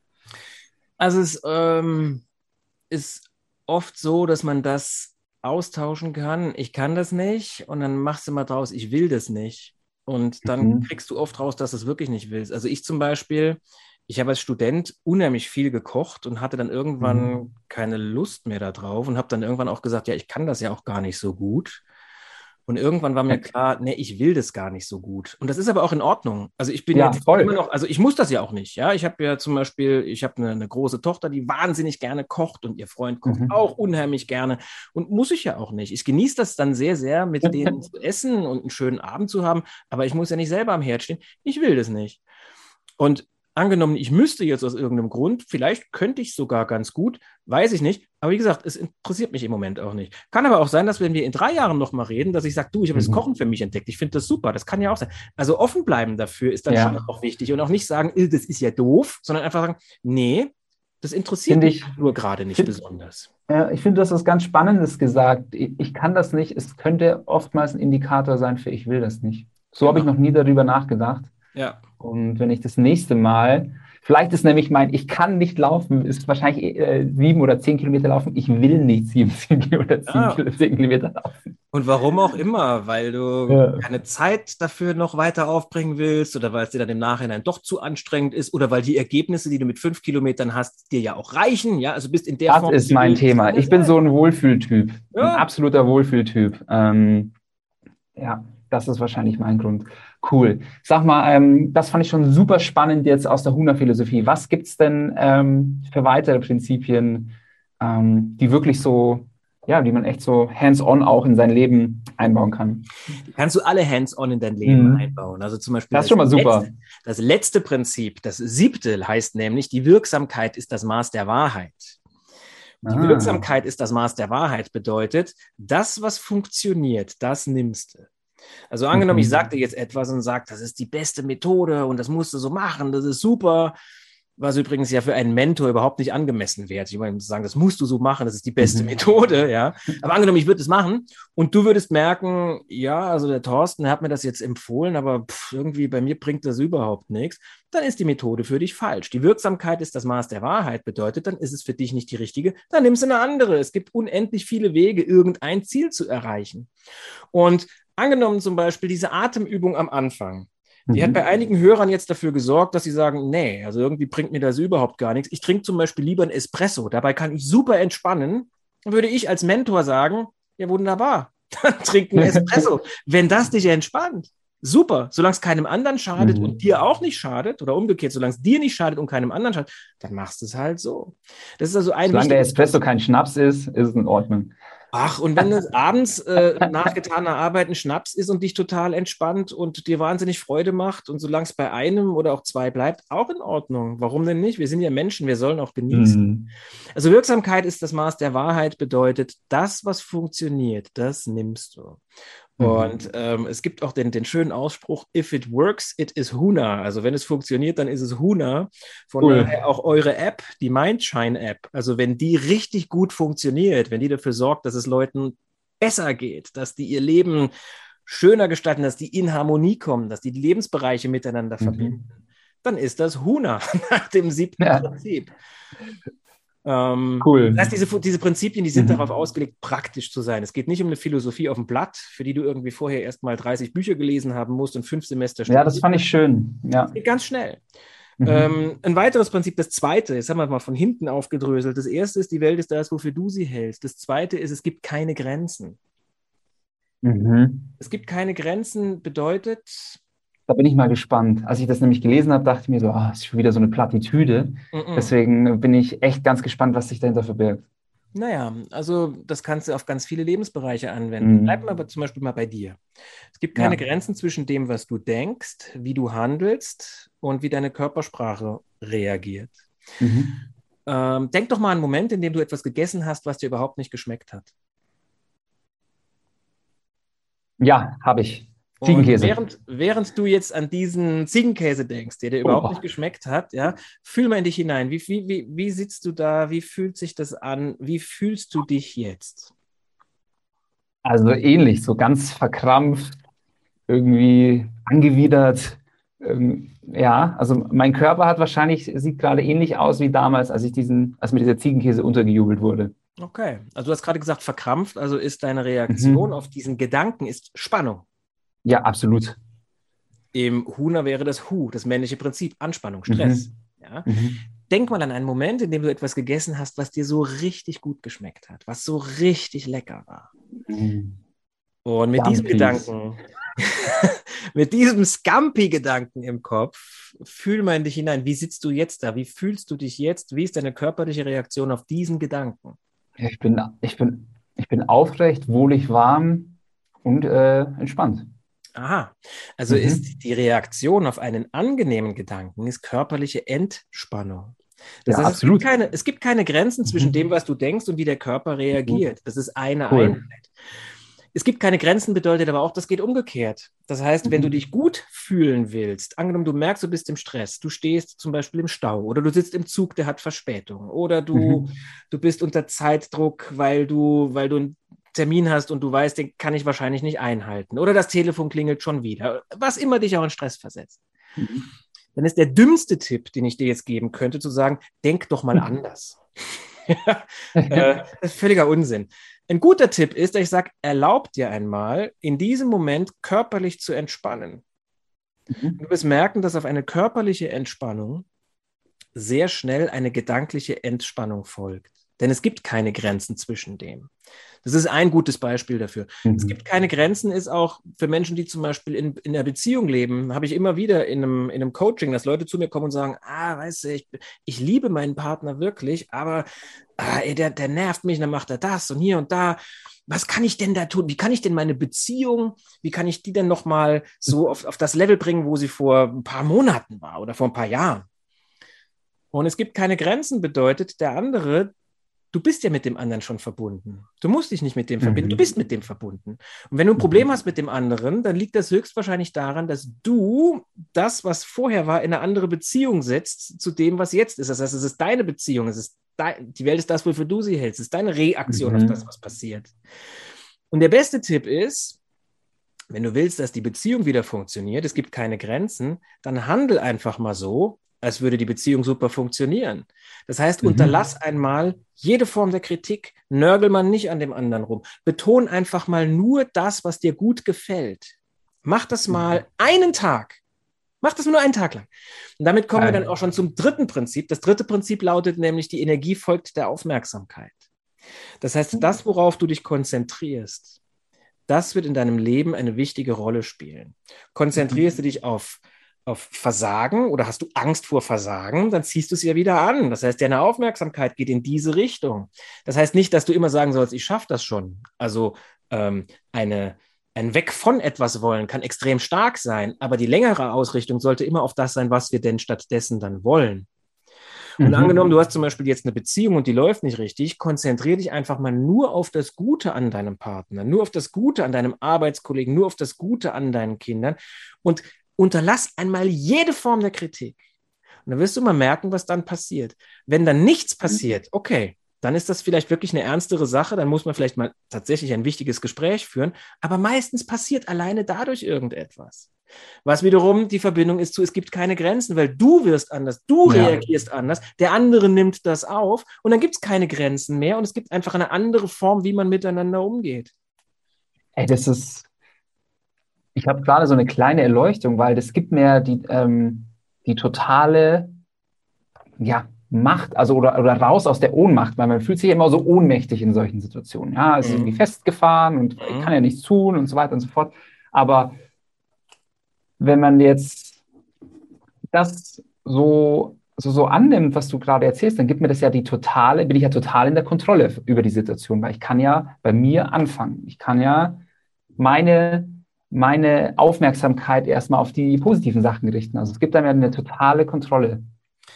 S1: Also es ähm, ist oft so, dass man das austauschen kann. Ich kann das nicht und dann machst du mal draus, ich will das nicht. Und dann mhm. kriegst du oft raus, dass du es wirklich nicht willst. Also ich zum Beispiel, ich habe als Student unheimlich viel gekocht und hatte dann irgendwann mhm. keine Lust mehr darauf und habe dann irgendwann auch gesagt, ja, ich kann das ja auch gar nicht so gut. Und irgendwann war mir klar, nee, ich will das gar nicht so gut. Und das ist aber auch in Ordnung. Also ich bin ja, jetzt voll. immer noch, also ich muss das ja auch nicht. Ja, ich habe ja zum Beispiel, ich habe eine, eine, große Tochter, die wahnsinnig gerne kocht und ihr Freund kocht mhm. auch unheimlich gerne und muss ich ja auch nicht. Ich genieße das dann sehr, sehr, mit denen zu essen und einen schönen Abend zu haben. Aber ich muss ja nicht selber am Herd stehen. Ich will das nicht. Und angenommen, ich müsste jetzt aus irgendeinem Grund, vielleicht könnte ich sogar ganz gut, weiß ich nicht. Aber wie gesagt, es interessiert mich im Moment auch nicht. Kann aber auch sein, dass wenn wir in drei Jahren nochmal reden, dass ich sage, du, ich habe mhm. das Kochen für mich entdeckt. Ich finde das super. Das kann ja auch sein. Also offen bleiben dafür ist dann ja. schon auch wichtig und auch nicht sagen, äh, das ist ja doof, sondern einfach sagen, nee, das interessiert find mich nur gerade nicht find, besonders.
S2: Ja, ich finde, das ist ganz Spannendes gesagt. Ich, ich, kann das nicht. Es könnte oftmals ein Indikator sein für ich will das nicht. So genau. habe ich noch nie darüber nachgedacht.
S1: Ja.
S2: Und wenn ich das nächste Mal, vielleicht ist nämlich mein, ich kann nicht laufen, ist wahrscheinlich äh, sieben oder zehn Kilometer laufen. Ich will nicht sieben, sieben oder zehn, ja. zehn Kilometer laufen.
S1: Und warum auch immer, weil du ja. keine Zeit dafür noch weiter aufbringen willst oder weil es dir dann im Nachhinein doch zu anstrengend ist oder weil die Ergebnisse, die du mit fünf Kilometern hast, dir ja auch reichen. Ja, also bist in der
S2: das Form. Das ist mein Thema. Ich bin so ein Wohlfühltyp, ja. ein absoluter Wohlfühltyp. Ähm, ja, das ist wahrscheinlich mein Grund. Cool. Sag mal, ähm, das fand ich schon super spannend jetzt aus der Huna-Philosophie. Was gibt es denn ähm, für weitere Prinzipien, ähm, die wirklich so, ja, die man echt so hands-on auch in sein Leben einbauen kann?
S1: Kannst du alle hands-on in dein Leben mhm. einbauen. Also zum Beispiel
S2: das, ist schon mal super.
S1: Letzte, das letzte Prinzip, das siebte, heißt nämlich, die Wirksamkeit ist das Maß der Wahrheit. Die ah. Wirksamkeit ist das Maß der Wahrheit, bedeutet, das, was funktioniert, das nimmst du. Also angenommen, mhm. ich sagte jetzt etwas und sage, das ist die beste Methode und das musst du so machen, das ist super, was übrigens ja für einen Mentor überhaupt nicht angemessen wäre. Ich meine, sagen, das musst du so machen, das ist die beste mhm. Methode, ja. Aber angenommen, ich würde es machen und du würdest merken, ja, also der Thorsten hat mir das jetzt empfohlen, aber pff, irgendwie bei mir bringt das überhaupt nichts, dann ist die Methode für dich falsch. Die Wirksamkeit ist das Maß der Wahrheit, bedeutet, dann ist es für dich nicht die richtige, dann nimmst du eine andere. Es gibt unendlich viele Wege, irgendein Ziel zu erreichen. Und Angenommen zum Beispiel diese Atemübung am Anfang. Die mhm. hat bei einigen Hörern jetzt dafür gesorgt, dass sie sagen, nee, also irgendwie bringt mir das überhaupt gar nichts. Ich trinke zum Beispiel lieber ein Espresso. Dabei kann ich super entspannen. Dann würde ich als Mentor sagen, ja wunderbar, dann trink ein Espresso. Wenn das dich entspannt, super. Solange es keinem anderen schadet mhm. und dir auch nicht schadet oder umgekehrt, solange es dir nicht schadet und keinem anderen schadet, dann machst du es halt so. Das ist also ein
S2: Solange der Espresso kein Schnaps ist, ist es in Ordnung.
S1: Ach, und wenn es abends äh, nach getaner Arbeit ein Schnaps ist und dich total entspannt und dir wahnsinnig Freude macht und solange es bei einem oder auch zwei bleibt, auch in Ordnung. Warum denn nicht? Wir sind ja Menschen, wir sollen auch genießen. Mhm. Also Wirksamkeit ist das Maß der Wahrheit, bedeutet, das, was funktioniert, das nimmst du. Mhm. Und ähm, es gibt auch den, den schönen Ausspruch, if it works, it is Huna. Also wenn es funktioniert, dann ist es Huna. Von cool. daher auch eure App, die Mindshine-App. Also wenn die richtig gut funktioniert, wenn die dafür sorgt, dass es Leuten besser geht, dass die ihr Leben schöner gestalten, dass die in Harmonie kommen, dass die, die Lebensbereiche miteinander mhm. verbinden, dann ist das Huna nach dem siebten ja. Prinzip. Ähm, cool. Das heißt, diese, diese Prinzipien, die sind mhm. darauf ausgelegt, praktisch zu sein. Es geht nicht um eine Philosophie auf dem Blatt, für die du irgendwie vorher erst mal 30 Bücher gelesen haben musst und fünf Semester
S2: studieren. Ja, das fand ich schön. Ja.
S1: geht ganz schnell. Mhm. Ähm, ein weiteres Prinzip, das zweite, jetzt haben wir mal von hinten aufgedröselt. Das erste ist, die Welt ist das, wofür du sie hältst. Das zweite ist, es gibt keine Grenzen. Mhm. Es gibt keine Grenzen bedeutet,
S2: da bin ich mal gespannt. Als ich das nämlich gelesen habe, dachte ich mir so, ah, ist schon wieder so eine Plattitüde. Mm -mm. Deswegen bin ich echt ganz gespannt, was sich dahinter verbirgt.
S1: Naja, also das kannst du auf ganz viele Lebensbereiche anwenden. Mhm. Wir aber zum Beispiel mal bei dir. Es gibt keine ja. Grenzen zwischen dem, was du denkst, wie du handelst und wie deine Körpersprache reagiert. Mhm. Ähm, denk doch mal einen Moment, in dem du etwas gegessen hast, was dir überhaupt nicht geschmeckt hat.
S2: Ja, habe ich.
S1: Ziegenkäse. Während, während, du jetzt an diesen Ziegenkäse denkst, der dir oh. überhaupt nicht geschmeckt hat, ja, fühl mal in dich hinein. Wie, wie, wie, wie sitzt du da? Wie fühlt sich das an? Wie fühlst du dich jetzt?
S2: Also ähnlich, so ganz verkrampft, irgendwie angewidert. Ähm, ja, also mein Körper hat wahrscheinlich, sieht gerade ähnlich aus wie damals, als ich diesen, als mir dieser Ziegenkäse untergejubelt wurde.
S1: Okay, also du hast gerade gesagt, verkrampft, also ist deine Reaktion mhm. auf diesen Gedanken ist Spannung.
S2: Ja, absolut.
S1: Im Huna wäre das Hu, das männliche Prinzip, Anspannung, Stress. Mhm. Ja? Mhm. Denk mal an einen Moment, in dem du etwas gegessen hast, was dir so richtig gut geschmeckt hat, was so richtig lecker war. Mhm. Und mit Dumpies. diesem Gedanken, mit diesem Scampi-Gedanken im Kopf, fühl mal in dich hinein. Wie sitzt du jetzt da? Wie fühlst du dich jetzt? Wie ist deine körperliche Reaktion auf diesen Gedanken?
S2: Ich bin, ich bin, ich bin aufrecht, wohlig warm und äh, entspannt.
S1: Aha, also mhm. ist die Reaktion auf einen angenehmen Gedanken ist körperliche Entspannung. Das ja, heißt, absolut. Es gibt, keine, es gibt keine Grenzen zwischen mhm. dem, was du denkst und wie der Körper reagiert. Das ist eine cool. Einheit. Es gibt keine Grenzen, bedeutet aber auch, das geht umgekehrt. Das heißt, wenn du mhm. dich gut fühlen willst, angenommen, du merkst, du bist im Stress, du stehst zum Beispiel im Stau oder du sitzt im Zug, der hat Verspätung oder du, mhm. du bist unter Zeitdruck, weil du, weil du ein Termin hast und du weißt, den kann ich wahrscheinlich nicht einhalten. Oder das Telefon klingelt schon wieder. Was immer dich auch in Stress versetzt. Mhm. Dann ist der dümmste Tipp, den ich dir jetzt geben könnte, zu sagen, denk doch mal anders. äh, das ist völliger Unsinn. Ein guter Tipp ist, dass ich sage, erlaub dir einmal, in diesem Moment körperlich zu entspannen. Mhm. Du wirst merken, dass auf eine körperliche Entspannung sehr schnell eine gedankliche Entspannung folgt. Denn es gibt keine Grenzen zwischen dem. Das ist ein gutes Beispiel dafür. Mhm. Es gibt keine Grenzen, ist auch für Menschen, die zum Beispiel in, in einer Beziehung leben, habe ich immer wieder in einem, in einem Coaching, dass Leute zu mir kommen und sagen, ah, weißt du, ich, ich liebe meinen Partner wirklich, aber ah, ey, der, der nervt mich, dann macht er das und hier und da. Was kann ich denn da tun? Wie kann ich denn meine Beziehung, wie kann ich die denn nochmal so auf, auf das Level bringen, wo sie vor ein paar Monaten war oder vor ein paar Jahren? Und es gibt keine Grenzen, bedeutet, der andere, du bist ja mit dem anderen schon verbunden. Du musst dich nicht mit dem verbinden, du mhm. bist mit dem verbunden. Und wenn du ein Problem mhm. hast mit dem anderen, dann liegt das höchstwahrscheinlich daran, dass du das, was vorher war, in eine andere Beziehung setzt zu dem, was jetzt ist. Das heißt, es ist deine Beziehung, es ist dein, die Welt ist das, wofür du sie hältst, es ist deine Reaktion mhm. auf das, was passiert. Und der beste Tipp ist, wenn du willst, dass die Beziehung wieder funktioniert, es gibt keine Grenzen, dann handel einfach mal so, als würde die Beziehung super funktionieren. Das heißt, mhm. unterlass einmal jede Form der Kritik, nörgel man nicht an dem anderen rum. Beton einfach mal nur das, was dir gut gefällt. Mach das mhm. mal einen Tag. Mach das nur einen Tag lang. Und damit kommen wir dann auch schon zum dritten Prinzip. Das dritte Prinzip lautet nämlich, die Energie folgt der Aufmerksamkeit. Das heißt, das, worauf du dich konzentrierst, das wird in deinem Leben eine wichtige Rolle spielen. Konzentrierst du dich auf auf Versagen oder hast du Angst vor Versagen, dann ziehst du es ja wieder an. Das heißt, deine Aufmerksamkeit geht in diese Richtung. Das heißt nicht, dass du immer sagen sollst, ich schaffe das schon. Also ähm, eine, ein Weg von etwas wollen kann extrem stark sein, aber die längere Ausrichtung sollte immer auf das sein, was wir denn stattdessen dann wollen. Und mhm. angenommen, du hast zum Beispiel jetzt eine Beziehung und die läuft nicht richtig, konzentriere dich einfach mal nur auf das Gute an deinem Partner, nur auf das Gute an deinem Arbeitskollegen, nur auf das Gute an deinen Kindern und unterlass einmal jede Form der Kritik. Und dann wirst du mal merken, was dann passiert. Wenn dann nichts passiert, okay, dann ist das vielleicht wirklich eine ernstere Sache, dann muss man vielleicht mal tatsächlich ein wichtiges Gespräch führen, aber meistens passiert alleine dadurch irgendetwas. Was wiederum die Verbindung ist zu, es gibt keine Grenzen, weil du wirst anders, du ja. reagierst anders, der andere nimmt das auf und dann gibt es keine Grenzen mehr und es gibt einfach eine andere Form, wie man miteinander umgeht.
S2: Ey, das ist, ich habe gerade so eine kleine Erleuchtung, weil das gibt mir die, ähm, die totale ja, Macht, also oder, oder raus aus der Ohnmacht, weil man fühlt sich immer so ohnmächtig in solchen Situationen. Ja, es ist mhm. irgendwie festgefahren und ich mhm. kann ja nichts tun und so weiter und so fort. Aber wenn man jetzt das so, so, so annimmt, was du gerade erzählst, dann gibt mir das ja die totale, bin ich ja total in der Kontrolle über die Situation, weil ich kann ja bei mir anfangen. Ich kann ja meine meine Aufmerksamkeit erstmal auf die positiven Sachen richten. Also es gibt einem ja eine totale Kontrolle.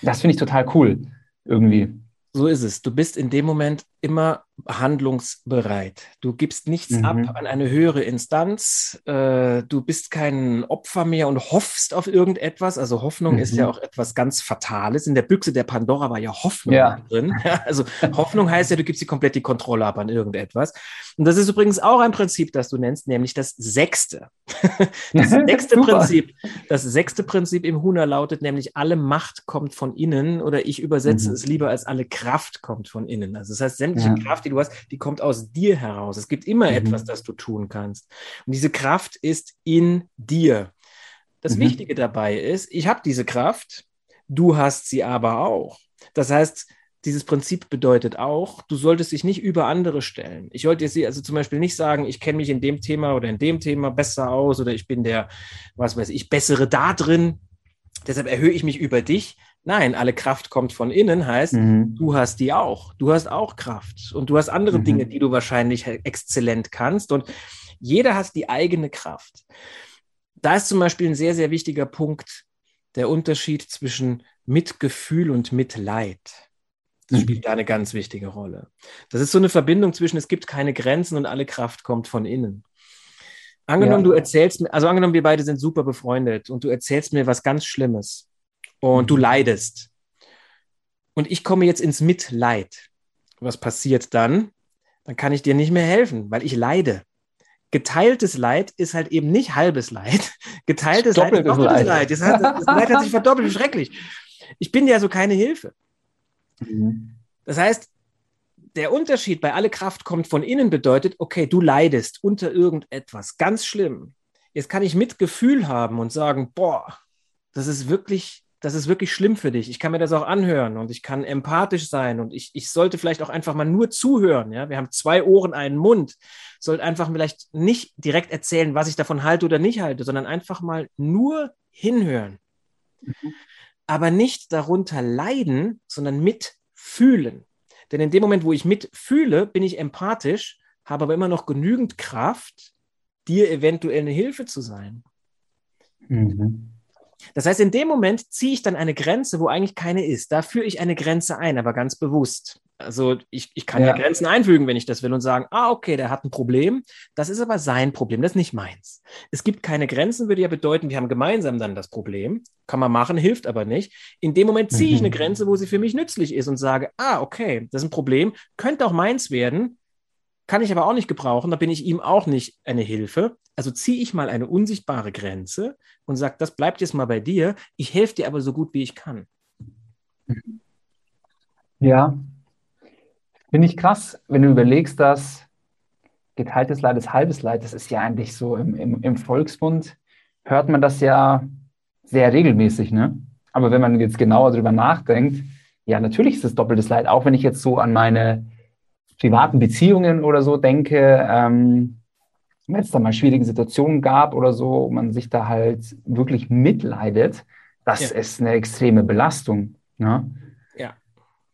S2: Das finde ich total cool irgendwie.
S1: So ist es. Du bist in dem Moment immer handlungsbereit. Du gibst nichts mhm. ab an eine höhere Instanz. Äh, du bist kein Opfer mehr und hoffst auf irgendetwas. Also Hoffnung mhm. ist ja auch etwas ganz Fatales. In der Büchse der Pandora war ja Hoffnung ja. drin. also Hoffnung heißt ja, du gibst die komplett die Kontrolle ab an irgendetwas. Und das ist übrigens auch ein Prinzip, das du nennst, nämlich das sechste. das sechste Prinzip. Das sechste Prinzip im Huna lautet nämlich, alle Macht kommt von innen oder ich übersetze mhm. es lieber als alle Kraft kommt von innen. Also das heißt, sämtliche ja. Kraft die du hast, die kommt aus dir heraus. Es gibt immer mhm. etwas, das du tun kannst. Und diese Kraft ist in dir. Das mhm. Wichtige dabei ist, ich habe diese Kraft, du hast sie aber auch. Das heißt, dieses Prinzip bedeutet auch, du solltest dich nicht über andere stellen. Ich wollte dir also zum Beispiel nicht sagen, ich kenne mich in dem Thema oder in dem Thema besser aus oder ich bin der, was weiß ich, bessere da drin. Deshalb erhöhe ich mich über dich, Nein, alle Kraft kommt von innen, heißt, mhm. du hast die auch. Du hast auch Kraft. Und du hast andere mhm. Dinge, die du wahrscheinlich exzellent kannst. Und jeder hat die eigene Kraft. Da ist zum Beispiel ein sehr, sehr wichtiger Punkt der Unterschied zwischen Mitgefühl und Mitleid. Das mhm. spielt da eine ganz wichtige Rolle. Das ist so eine Verbindung zwischen, es gibt keine Grenzen und alle Kraft kommt von innen. Angenommen, ja. du erzählst mir, also angenommen, wir beide sind super befreundet und du erzählst mir was ganz Schlimmes und du mhm. leidest. Und ich komme jetzt ins Mitleid. Was passiert dann? Dann kann ich dir nicht mehr helfen, weil ich leide. Geteiltes Leid ist halt eben nicht halbes Leid. Geteiltes Leid ist doppeltes Leid. Leid. Das, heißt, das Leid hat sich verdoppelt, schrecklich. Ich bin ja so keine Hilfe. Mhm. Das heißt, der Unterschied bei alle Kraft kommt von innen bedeutet, okay, du leidest unter irgendetwas, ganz schlimm. Jetzt kann ich Mitgefühl haben und sagen, boah, das ist wirklich das ist wirklich schlimm für dich. Ich kann mir das auch anhören und ich kann empathisch sein und ich, ich sollte vielleicht auch einfach mal nur zuhören. Ja? Wir haben zwei Ohren, einen Mund. Sollte einfach vielleicht nicht direkt erzählen, was ich davon halte oder nicht halte, sondern einfach mal nur hinhören. Mhm. Aber nicht darunter leiden, sondern mitfühlen. Denn in dem Moment, wo ich mitfühle, bin ich empathisch, habe aber immer noch genügend Kraft, dir eventuell eine Hilfe zu sein. Mhm. Das heißt, in dem Moment ziehe ich dann eine Grenze, wo eigentlich keine ist. Da führe ich eine Grenze ein, aber ganz bewusst. Also ich, ich kann ja. ja. Grenzen einfügen, wenn ich das will und sagen, ah, okay, der hat ein Problem. Das ist aber sein Problem, das ist nicht meins. Es gibt keine Grenzen, würde ja bedeuten, wir haben gemeinsam dann das Problem. Kann man machen, hilft aber nicht. In dem Moment ziehe ich eine mhm. Grenze, wo sie für mich nützlich ist und sage, ah, okay, das ist ein Problem, könnte auch meins werden, kann ich aber auch nicht gebrauchen, da bin ich ihm auch nicht eine Hilfe. Also ziehe ich mal eine unsichtbare Grenze und sage, das bleibt jetzt mal bei dir, ich helfe dir aber so gut wie ich kann.
S2: Ja, finde ich krass, wenn du überlegst, dass geteiltes Leid ist halbes Leid, das ist ja eigentlich so im, im, im Volksmund, hört man das ja sehr regelmäßig, ne? Aber wenn man jetzt genauer darüber nachdenkt, ja, natürlich ist es doppeltes Leid, auch wenn ich jetzt so an meine privaten Beziehungen oder so denke, ähm, wenn es da mal schwierige Situationen gab oder so, man sich da halt wirklich mitleidet, das ja. ist eine extreme Belastung. Ne?
S1: Ja,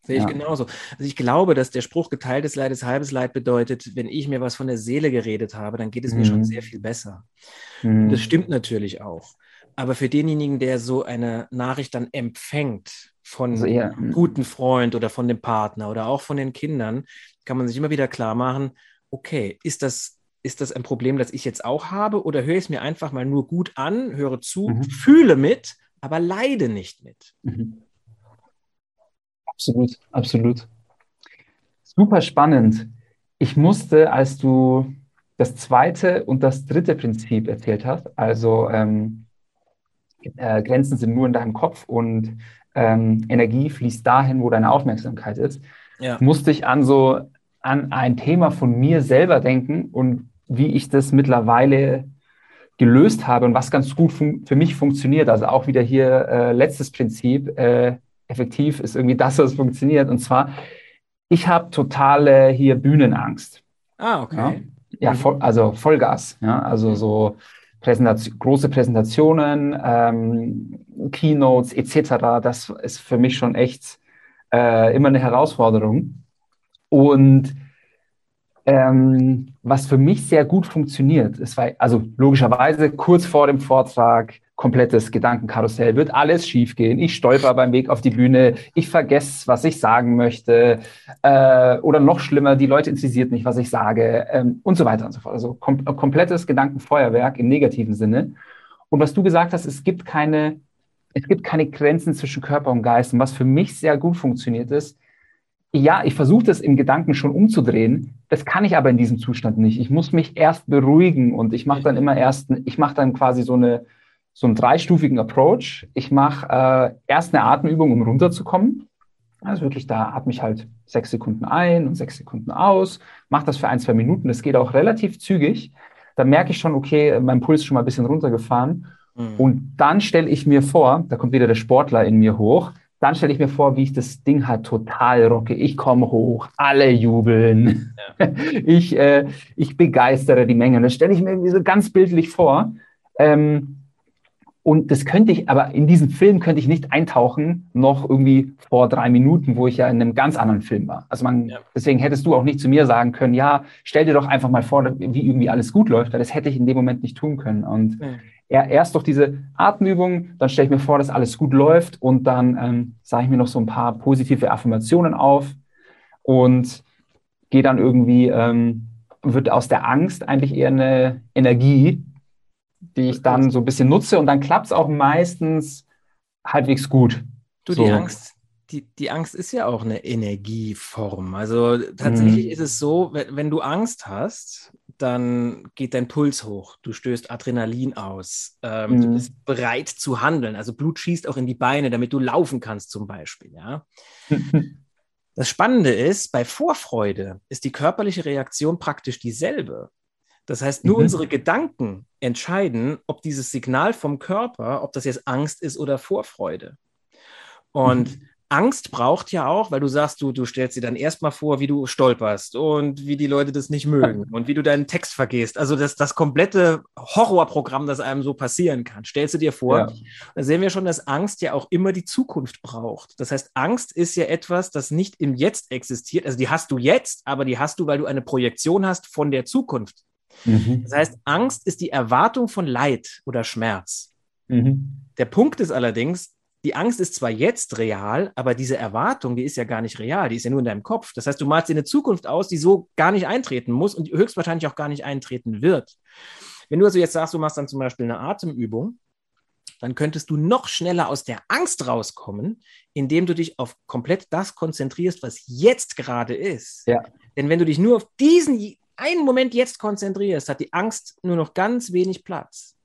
S1: sehe ich ja. genauso. Also ich glaube, dass der Spruch geteiltes Leid ist halbes Leid bedeutet, wenn ich mir was von der Seele geredet habe, dann geht es mhm. mir schon mhm. sehr viel besser. Mhm. Das stimmt natürlich auch. Aber für denjenigen, der so eine Nachricht dann empfängt von also einem guten Freund oder von dem Partner oder auch von den Kindern, kann man sich immer wieder klar machen, okay, ist das ist das ein Problem, das ich jetzt auch habe oder höre ich es mir einfach mal nur gut an, höre zu, mhm. fühle mit, aber leide nicht mit? Mhm.
S2: Absolut, absolut. Super spannend. Ich musste, als du das zweite und das dritte Prinzip erzählt hast, also ähm, äh, Grenzen sind nur in deinem Kopf und ähm, Energie fließt dahin, wo deine Aufmerksamkeit ist, ja. musste ich an so an ein Thema von mir selber denken und wie ich das mittlerweile gelöst habe und was ganz gut für mich funktioniert. Also auch wieder hier äh, letztes Prinzip, äh, effektiv ist irgendwie das, was funktioniert. Und zwar, ich habe totale hier Bühnenangst.
S1: Ah, okay.
S2: Ja, ja voll, also Vollgas. Ja, also so Präsentation, große Präsentationen, ähm, Keynotes etc. Das ist für mich schon echt äh, immer eine Herausforderung. Und ähm, was für mich sehr gut funktioniert, ist, weil, also logischerweise kurz vor dem Vortrag komplettes Gedankenkarussell, wird alles schiefgehen. Ich stolper beim Weg auf die Bühne, ich vergesse, was ich sagen möchte, äh, oder noch schlimmer, die Leute interessiert nicht, was ich sage, ähm, und so weiter und so fort. Also kom komplettes Gedankenfeuerwerk im negativen Sinne. Und was du gesagt hast, es gibt keine, es gibt keine Grenzen zwischen Körper und Geist. Und was für mich sehr gut funktioniert ist, ja, ich versuche das im Gedanken schon umzudrehen. Das kann ich aber in diesem Zustand nicht. Ich muss mich erst beruhigen und ich mache dann immer erst, ich mache dann quasi so eine so einen dreistufigen Approach. Ich mache äh, erst eine Atemübung, um runterzukommen. Also wirklich, da atme ich halt sechs Sekunden ein und sechs Sekunden aus. Mache das für ein, zwei Minuten. Das geht auch relativ zügig. Da merke ich schon, okay, mein Puls ist schon mal ein bisschen runtergefahren. Mhm. Und dann stelle ich mir vor, da kommt wieder der Sportler in mir hoch, dann stelle ich mir vor, wie ich das Ding halt total rocke. Ich komme hoch, alle jubeln. Ja. Ich, äh, ich begeistere die Menge. Und das stelle ich mir irgendwie so ganz bildlich vor. Ähm, und das könnte ich, aber in diesen Film könnte ich nicht eintauchen, noch irgendwie vor drei Minuten, wo ich ja in einem ganz anderen Film war. Also man, ja. deswegen hättest du auch nicht zu mir sagen können, ja, stell dir doch einfach mal vor, wie irgendwie alles gut läuft, weil das hätte ich in dem Moment nicht tun können. Und erst durch diese Atemübung, dann stelle ich mir vor, dass alles gut läuft und dann ähm, sage ich mir noch so ein paar positive Affirmationen auf und gehe dann irgendwie, ähm, wird aus der Angst eigentlich eher eine Energie, die ich dann so ein bisschen nutze und dann klappt es auch meistens halbwegs gut.
S1: Du, so. die Angst, die, die Angst ist ja auch eine Energieform. Also tatsächlich mhm. ist es so, wenn, wenn, du Angst hast, dann geht dein Puls hoch, du stößt Adrenalin aus, ähm, mhm. du bist bereit zu handeln. Also Blut schießt auch in die Beine, damit du laufen kannst zum Beispiel. Ja? das Spannende ist, bei Vorfreude ist die körperliche Reaktion praktisch dieselbe. Das heißt, nur mhm. unsere Gedanken entscheiden, ob dieses Signal vom Körper, ob das jetzt Angst ist oder Vorfreude. Und mhm. Angst braucht ja auch, weil du sagst, du, du stellst dir dann erstmal vor, wie du stolperst und wie die Leute das nicht mögen und wie du deinen Text vergehst. Also das, das komplette Horrorprogramm, das einem so passieren kann, stellst du dir vor. Ja. Da sehen wir schon, dass Angst ja auch immer die Zukunft braucht. Das heißt, Angst ist ja etwas, das nicht im Jetzt existiert. Also die hast du jetzt, aber die hast du, weil du eine Projektion hast von der Zukunft. Mhm. Das heißt, Angst ist die Erwartung von Leid oder Schmerz. Mhm. Der Punkt ist allerdings, die Angst ist zwar jetzt real, aber diese Erwartung, die ist ja gar nicht real, die ist ja nur in deinem Kopf. Das heißt, du malst dir eine Zukunft aus, die so gar nicht eintreten muss und höchstwahrscheinlich auch gar nicht eintreten wird. Wenn du also jetzt sagst, du machst dann zum Beispiel eine Atemübung, dann könntest du noch schneller aus der Angst rauskommen, indem du dich auf komplett das konzentrierst, was jetzt gerade ist. Ja. Denn wenn du dich nur auf diesen einen Moment jetzt konzentrierst, hat die Angst nur noch ganz wenig Platz.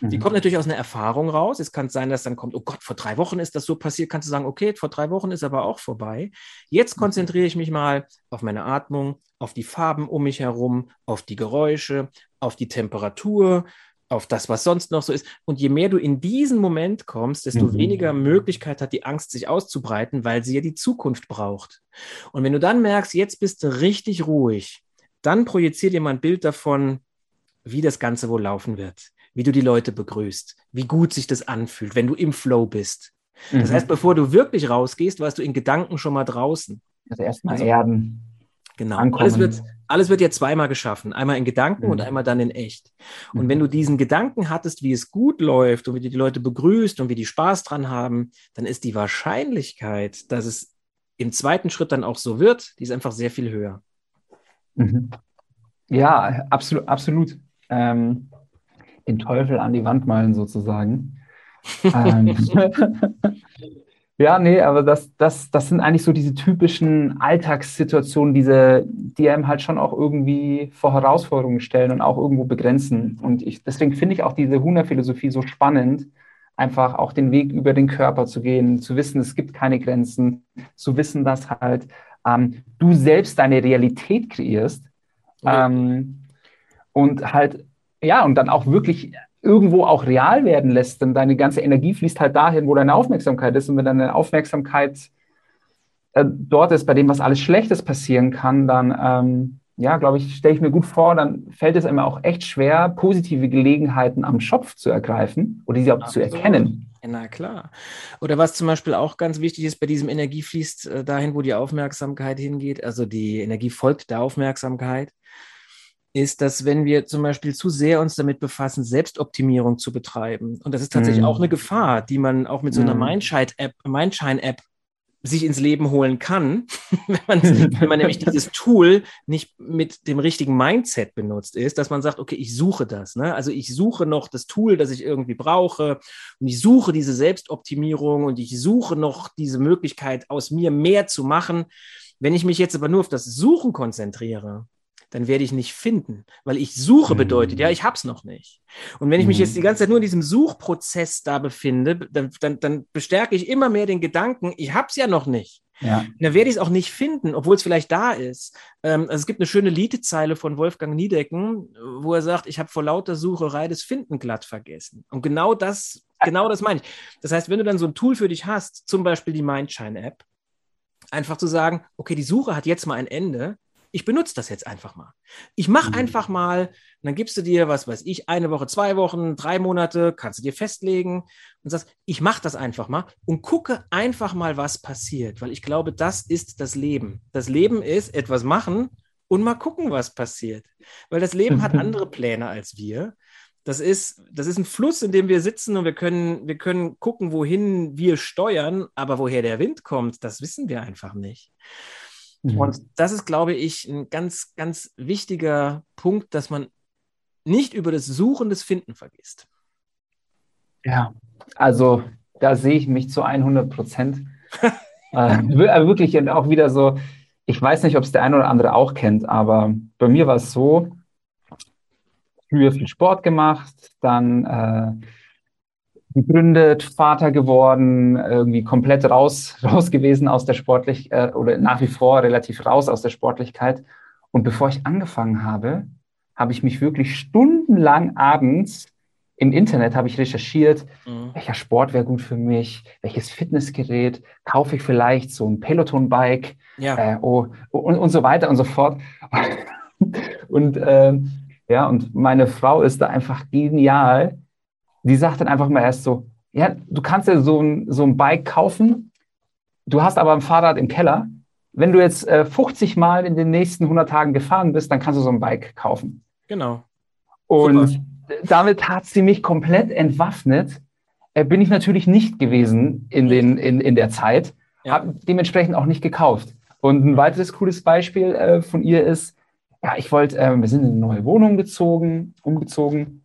S1: Die mhm. kommt natürlich aus einer Erfahrung raus. Es kann sein, dass dann kommt, oh Gott, vor drei Wochen ist das so passiert. Kannst du sagen, okay, vor drei Wochen ist aber auch vorbei. Jetzt mhm. konzentriere ich mich mal auf meine Atmung, auf die Farben um mich herum, auf die Geräusche, auf die Temperatur, auf das, was sonst noch so ist. Und je mehr du in diesen Moment kommst, desto mhm. weniger Möglichkeit hat die Angst, sich auszubreiten, weil sie ja die Zukunft braucht. Und wenn du dann merkst, jetzt bist du richtig ruhig, dann projiziert dir mal ein Bild davon, wie das Ganze wohl laufen wird, wie du die Leute begrüßt, wie gut sich das anfühlt, wenn du im Flow bist. Das mhm. heißt, bevor du wirklich rausgehst, warst du in Gedanken schon mal draußen.
S2: Also erstmal also, erden.
S1: Genau. Alles wird, alles wird ja zweimal geschaffen. Einmal in Gedanken mhm. und einmal dann in echt. Und mhm. wenn du diesen Gedanken hattest, wie es gut läuft und wie du die Leute begrüßt und wie die Spaß dran haben, dann ist die Wahrscheinlichkeit, dass es im zweiten Schritt dann auch so wird, die ist einfach sehr viel höher.
S2: Mhm. Ja, absolut, absolut. Ähm, den Teufel an die Wand malen sozusagen. ähm, Ja, nee, aber das, das, das sind eigentlich so diese typischen Alltagssituationen, diese, die einem halt schon auch irgendwie vor Herausforderungen stellen und auch irgendwo begrenzen. Und ich, deswegen finde ich auch diese Huna-Philosophie so spannend, einfach auch den Weg über den Körper zu gehen, zu wissen, es gibt keine Grenzen, zu wissen, dass halt ähm, du selbst deine Realität kreierst. Ähm, und halt, ja, und dann auch wirklich irgendwo auch real werden lässt, denn deine ganze Energie fließt halt dahin, wo deine Aufmerksamkeit ist. Und wenn deine Aufmerksamkeit äh, dort ist, bei dem, was alles Schlechtes passieren kann, dann, ähm, ja, glaube ich, stelle ich mir gut vor, dann fällt es immer auch echt schwer, positive Gelegenheiten am Schopf zu ergreifen oder sie auch Absolut. zu erkennen.
S1: Na klar. Oder was zum Beispiel auch ganz wichtig ist, bei diesem Energie fließt äh, dahin, wo die Aufmerksamkeit hingeht. Also die Energie folgt der Aufmerksamkeit ist, dass wenn wir zum Beispiel zu sehr uns damit befassen, Selbstoptimierung zu betreiben, und das ist tatsächlich mm. auch eine Gefahr, die man auch mit so einer mm. Mindshine-App Mindshine sich ins Leben holen kann, wenn man, wenn man nämlich dieses Tool nicht mit dem richtigen Mindset benutzt ist, dass man sagt, okay, ich suche das. Ne? Also ich suche noch das Tool, das ich irgendwie brauche und ich suche diese Selbstoptimierung und ich suche noch diese Möglichkeit, aus mir mehr zu machen. Wenn ich mich jetzt aber nur auf das Suchen konzentriere, dann werde ich nicht finden, weil ich suche bedeutet, ja, mhm. ich habe es noch nicht. Und wenn ich mich jetzt die mhm. ganze Zeit nur in diesem Suchprozess da befinde, dann, dann, dann bestärke ich immer mehr den Gedanken, ich habe es ja noch nicht. Ja. Dann werde ich es auch nicht finden, obwohl es vielleicht da ist. Ähm, also es gibt eine schöne Liedezeile von Wolfgang Niedecken, wo er sagt, ich habe vor lauter Sucherei das Finden glatt vergessen. Und genau das, genau das meine ich. Das heißt, wenn du dann so ein Tool für dich hast, zum Beispiel die Mindshine-App, einfach zu sagen, okay, die Suche hat jetzt mal ein Ende ich benutze das jetzt einfach mal. Ich mache mhm. einfach mal, dann gibst du dir, was weiß ich, eine Woche, zwei Wochen, drei Monate, kannst du dir festlegen und sagst, ich mache das einfach mal und gucke einfach mal, was passiert, weil ich glaube, das ist das Leben. Das Leben ist etwas machen und mal gucken, was passiert, weil das Leben hat andere Pläne als wir. Das ist, das ist ein Fluss, in dem wir sitzen und wir können, wir können gucken, wohin wir steuern, aber woher der Wind kommt, das wissen wir einfach nicht. Mhm. Und das ist, glaube ich, ein ganz, ganz wichtiger Punkt, dass man nicht über das Suchen des Finden vergisst.
S2: Ja, also da sehe ich mich zu 100 Prozent. äh, äh wirklich und auch wieder so, ich weiß nicht, ob es der eine oder andere auch kennt, aber bei mir war es so, früher viel Sport gemacht, dann äh, gegründet, Vater geworden, irgendwie komplett raus, raus gewesen aus der Sportlichkeit äh, oder nach wie vor relativ raus aus der Sportlichkeit. Und bevor ich angefangen habe, habe ich mich wirklich stundenlang abends im Internet habe ich recherchiert, mhm. welcher Sport wäre gut für mich, welches Fitnessgerät, kaufe ich vielleicht so ein Peloton-Bike ja. äh, oh, und, und so weiter und so fort. und äh, ja, und meine Frau ist da einfach genial die sagt dann einfach mal erst so, ja, du kannst ja so ein, so ein Bike kaufen, du hast aber ein Fahrrad im Keller. Wenn du jetzt äh, 50 Mal in den nächsten 100 Tagen gefahren bist, dann kannst du so ein Bike kaufen.
S1: Genau.
S2: Und Super. damit hat sie mich komplett entwaffnet. Äh, bin ich natürlich nicht gewesen in, den, in, in der Zeit, ja. habe dementsprechend auch nicht gekauft. Und ein weiteres cooles Beispiel äh, von ihr ist, ja, ich wollte, äh, wir sind in eine neue Wohnung gezogen, umgezogen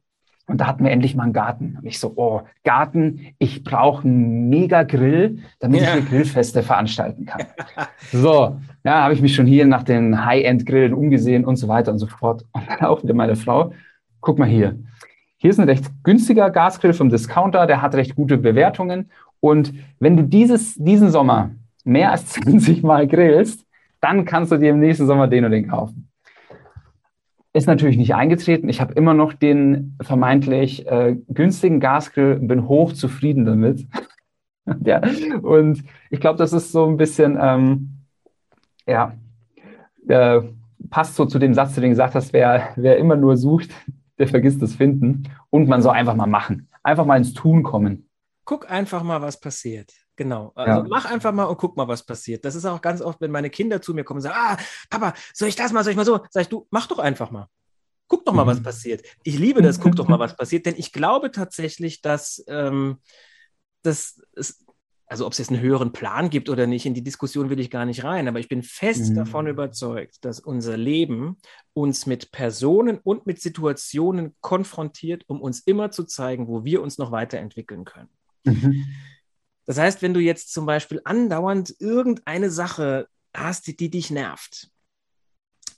S2: und da hatten wir endlich mal einen Garten. Und ich so, oh, Garten, ich brauche einen Mega-Grill, damit ja. ich hier Grillfeste veranstalten kann. so, ja, habe ich mich schon hier nach den High-End-Grillen umgesehen und so weiter und so fort. Und dann auch wieder meine Frau, guck mal hier. Hier ist ein recht günstiger Gasgrill vom Discounter, der hat recht gute Bewertungen. Und wenn du dieses, diesen Sommer mehr als 20 Mal grillst, dann kannst du dir im nächsten Sommer den und den kaufen. Ist natürlich nicht eingetreten. Ich habe immer noch den vermeintlich äh, günstigen Gasgrill, bin hoch zufrieden damit. ja. Und ich glaube, das ist so ein bisschen, ähm, ja, äh, passt so zu dem Satz, den du gesagt hast, wer, wer immer nur sucht, der vergisst das Finden. Und man soll einfach mal machen. Einfach mal ins Tun kommen.
S1: Guck einfach mal, was passiert. Genau. Also ja. mach einfach mal und guck mal, was passiert. Das ist auch ganz oft, wenn meine Kinder zu mir kommen und sagen, ah, Papa, soll ich das mal, soll ich mal so? Sag ich, du, mach doch einfach mal. Guck doch mal, mhm. was passiert. Ich liebe das, guck doch mal, was passiert, denn ich glaube tatsächlich, dass, ähm, dass es, also ob es jetzt einen höheren Plan gibt oder nicht, in die Diskussion will ich gar nicht rein, aber ich bin fest mhm. davon überzeugt, dass unser Leben uns mit Personen und mit Situationen konfrontiert, um uns immer zu zeigen, wo wir uns noch weiterentwickeln können. Mhm. Das heißt, wenn du jetzt zum Beispiel andauernd irgendeine Sache hast, die, die dich nervt,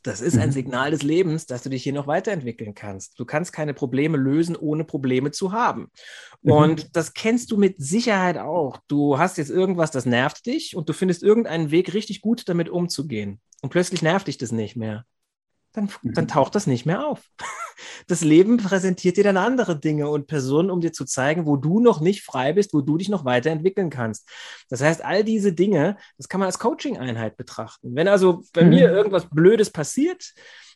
S1: das ist ein mhm. Signal des Lebens, dass du dich hier noch weiterentwickeln kannst. Du kannst keine Probleme lösen, ohne Probleme zu haben. Mhm. Und das kennst du mit Sicherheit auch. Du hast jetzt irgendwas, das nervt dich und du findest irgendeinen Weg, richtig gut damit umzugehen. Und plötzlich nervt dich das nicht mehr dann, dann mhm. taucht das nicht mehr auf. Das Leben präsentiert dir dann andere Dinge und Personen, um dir zu zeigen, wo du noch nicht frei bist, wo du dich noch weiterentwickeln kannst. Das heißt, all diese Dinge, das kann man als Coaching-Einheit betrachten. Wenn also bei mhm. mir irgendwas Blödes passiert,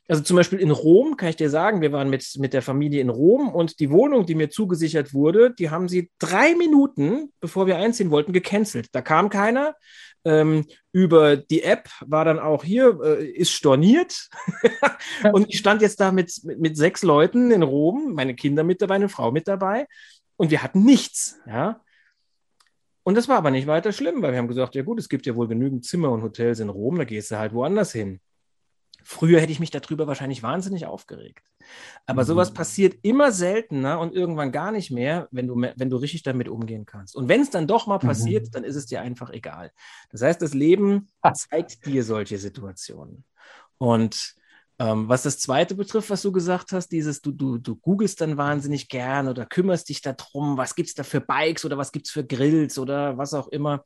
S1: also zum Beispiel in Rom, kann ich dir sagen, wir waren mit, mit der Familie in Rom und die Wohnung, die mir zugesichert wurde, die haben sie drei Minuten, bevor wir einziehen wollten, gecancelt. Da kam keiner. Ähm, über die App war dann auch hier, äh, ist storniert. und ich stand jetzt da mit, mit, mit, sechs Leuten in Rom, meine Kinder mit dabei, eine Frau mit dabei. Und wir hatten nichts. Ja. Und das war aber nicht weiter schlimm, weil wir haben gesagt, ja gut, es gibt ja wohl genügend Zimmer und Hotels in Rom, da gehst du halt woanders hin. Früher hätte ich mich darüber wahrscheinlich wahnsinnig aufgeregt. Aber mhm. sowas passiert immer seltener und irgendwann gar nicht mehr, wenn du, wenn du richtig damit umgehen kannst. Und wenn es dann doch mal mhm. passiert, mhm. dann ist es dir einfach egal. Das heißt, das Leben zeigt dir solche Situationen. Und ähm, was das zweite betrifft, was du gesagt hast, dieses, du, du, du googelst dann wahnsinnig gern oder kümmerst dich darum, was gibt es da für Bikes oder was gibt es für Grills oder was auch immer.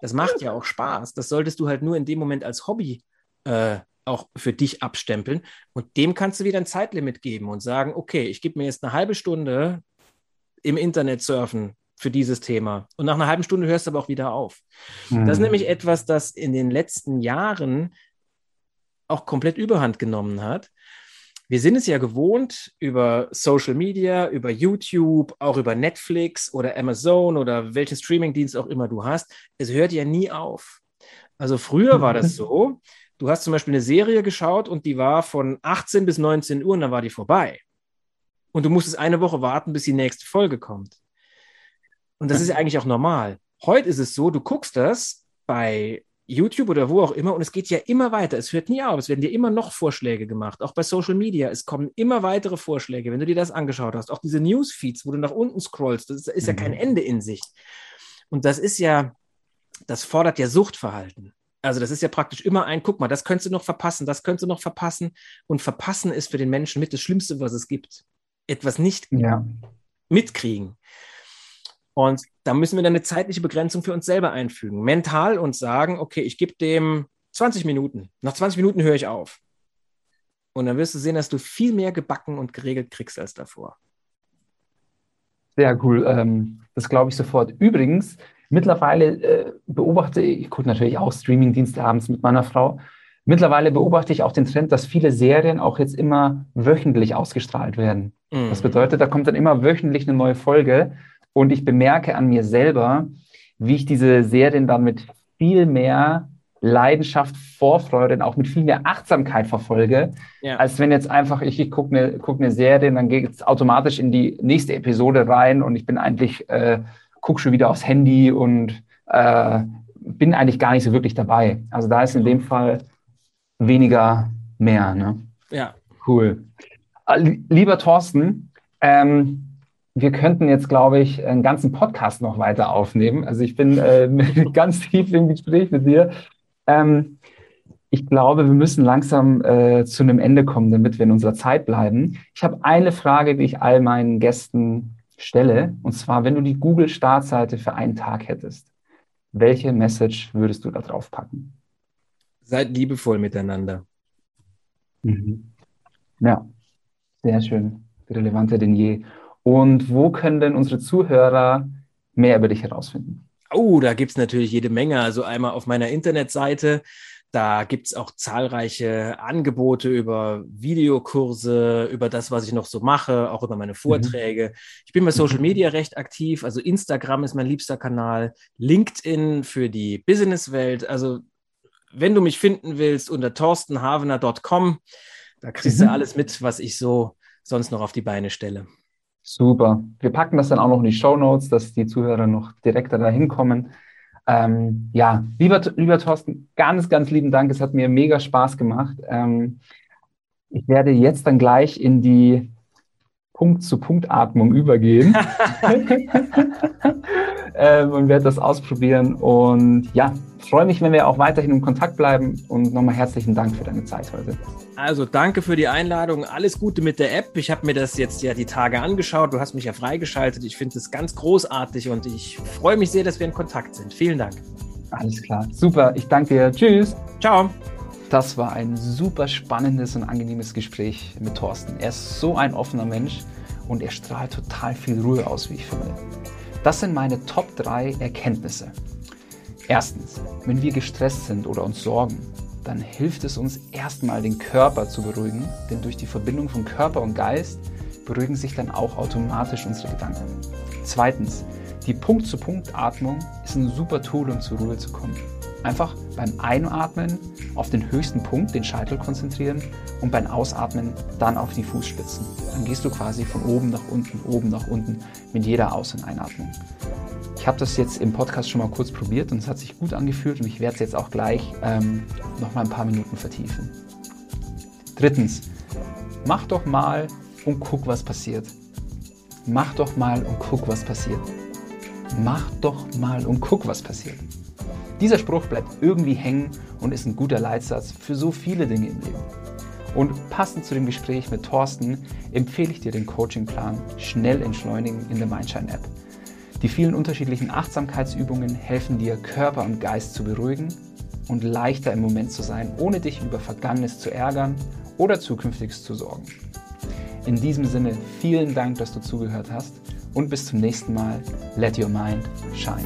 S1: Das macht ja auch Spaß. Das solltest du halt nur in dem Moment als Hobby äh, auch für dich abstempeln. Und dem kannst du wieder ein Zeitlimit geben und sagen, okay, ich gebe mir jetzt eine halbe Stunde im Internet surfen für dieses Thema. Und nach einer halben Stunde hörst du aber auch wieder auf. Mhm. Das ist nämlich etwas, das in den letzten Jahren auch komplett überhand genommen hat. Wir sind es ja gewohnt, über Social Media, über YouTube, auch über Netflix oder Amazon oder welchen Streamingdienst auch immer du hast. Es hört ja nie auf. Also früher war das so, du hast zum Beispiel eine Serie geschaut und die war von 18 bis 19 Uhr und dann war die vorbei. Und du musstest eine Woche warten, bis die nächste Folge kommt. Und das ist ja eigentlich auch normal. Heute ist es so, du guckst das bei YouTube oder wo auch immer und es geht ja immer weiter. Es hört nie auf. Es werden dir immer noch Vorschläge gemacht. Auch bei Social Media. Es kommen immer weitere Vorschläge, wenn du dir das angeschaut hast. Auch diese Newsfeeds, wo du nach unten scrollst, das ist, ist ja kein mhm. Ende in Sicht. Und das ist ja, das fordert ja Suchtverhalten. Also das ist ja praktisch immer ein, guck mal, das könntest du noch verpassen, das könntest du noch verpassen. Und verpassen ist für den Menschen mit das Schlimmste, was es gibt. Etwas nicht ja. mitkriegen. Und da müssen wir dann eine zeitliche Begrenzung für uns selber einfügen. Mental und sagen, okay, ich gebe dem 20 Minuten. Nach 20 Minuten höre ich auf. Und dann wirst du sehen, dass du viel mehr gebacken und geregelt kriegst als davor.
S2: Sehr cool. Ähm, das glaube ich sofort. Übrigens, Mittlerweile äh, beobachte ich, ich gucke natürlich auch Streamingdienste abends mit meiner Frau. Mittlerweile beobachte ich auch den Trend, dass viele Serien auch jetzt immer wöchentlich ausgestrahlt werden. Mhm. Das bedeutet, da kommt dann immer wöchentlich eine neue Folge und ich bemerke an mir selber, wie ich diese Serien dann mit viel mehr Leidenschaft, Vorfreude und auch mit viel mehr Achtsamkeit verfolge, ja. als wenn jetzt einfach ich, ich gucke eine, guck eine Serie und dann geht es automatisch in die nächste Episode rein und ich bin eigentlich äh, gucke schon wieder aufs Handy und äh, bin eigentlich gar nicht so wirklich dabei. Also da ist in dem Fall weniger mehr. Ne?
S1: Ja.
S2: Cool. Äh, lieber Thorsten, ähm, wir könnten jetzt, glaube ich, einen ganzen Podcast noch weiter aufnehmen. Also ich bin äh, ganz tief im Gespräch mit dir. Ähm, ich glaube, wir müssen langsam äh, zu einem Ende kommen, damit wir in unserer Zeit bleiben. Ich habe eine Frage, die ich all meinen Gästen stelle. Und zwar, wenn du die Google-Startseite für einen Tag hättest, welche Message würdest du da drauf packen?
S1: Seid liebevoll miteinander.
S2: Mhm. Ja, sehr schön. Relevanter denn je. Und wo können denn unsere Zuhörer mehr über dich herausfinden?
S1: Oh, da gibt es natürlich jede Menge. Also einmal auf meiner Internetseite Da gibt's auch zahlreiche Angebote über Videokurse, über das, was ich noch so mache, auch über meine mhm. Vorträge. Mhm. Ich bin bei Social Media recht aktiv. Also Instagram ist mein liebster Kanal, LinkedIn für die Businesswelt. Also wenn du mich finden willst, unter torstenhavener.com, da kriegst mhm. du alles mit, was ich so sonst noch auf die Beine stelle.
S2: Super. Wir packen das dann auch noch in die Show Notes, dass die Zuhörer noch direkter dahin kommen. Ähm, ja, lieber, lieber Thorsten, ganz, ganz lieben Dank. Es hat mir mega Spaß gemacht. Ähm, ich werde jetzt dann gleich in die Punkt-zu-Punkt-Atmung übergehen ähm, und werde das ausprobieren. Und ja, freue mich, wenn wir auch weiterhin in Kontakt bleiben. Und nochmal herzlichen Dank für deine Zeit heute.
S1: Also danke für die Einladung. Alles Gute mit der App. Ich habe mir das jetzt ja die Tage angeschaut. Du hast mich ja freigeschaltet. Ich finde es ganz großartig und ich freue mich sehr, dass wir in Kontakt sind. Vielen Dank.
S2: Alles klar. Super. Ich danke dir. Tschüss. Ciao. Das war ein super spannendes und angenehmes Gespräch mit Thorsten. Er ist so ein offener Mensch und er strahlt total viel Ruhe aus, wie ich finde. Das sind meine Top 3 Erkenntnisse. Erstens, wenn wir gestresst sind oder uns sorgen, dann hilft es uns erstmal den Körper zu beruhigen, denn durch die Verbindung von Körper und Geist beruhigen sich dann auch automatisch unsere Gedanken. Zweitens, die Punkt-zu-Punkt-Atmung ist ein super Tool, um zur Ruhe zu kommen. Einfach beim Einatmen auf den höchsten Punkt, den Scheitel konzentrieren und beim Ausatmen dann auf die Fußspitzen. Dann gehst du quasi von oben nach unten, oben nach unten mit jeder Aus- und Einatmung. Ich habe das jetzt im Podcast schon mal kurz probiert und es hat sich gut angefühlt und ich werde es jetzt auch gleich ähm, noch mal ein paar Minuten vertiefen. Drittens, mach doch mal und guck, was passiert. Mach doch mal und guck, was passiert. Mach doch mal und guck, was passiert. Dieser Spruch bleibt irgendwie hängen und ist ein guter Leitsatz für so viele Dinge im Leben. Und passend zu dem Gespräch mit Thorsten empfehle ich dir den Coachingplan Schnell entschleunigen in der Mindshine App. Die vielen unterschiedlichen Achtsamkeitsübungen helfen dir, Körper und Geist zu beruhigen und leichter im Moment zu sein, ohne dich über Vergangenes zu ärgern oder Zukünftiges zu sorgen. In diesem Sinne vielen Dank, dass du zugehört hast und bis zum nächsten Mal. Let your mind shine.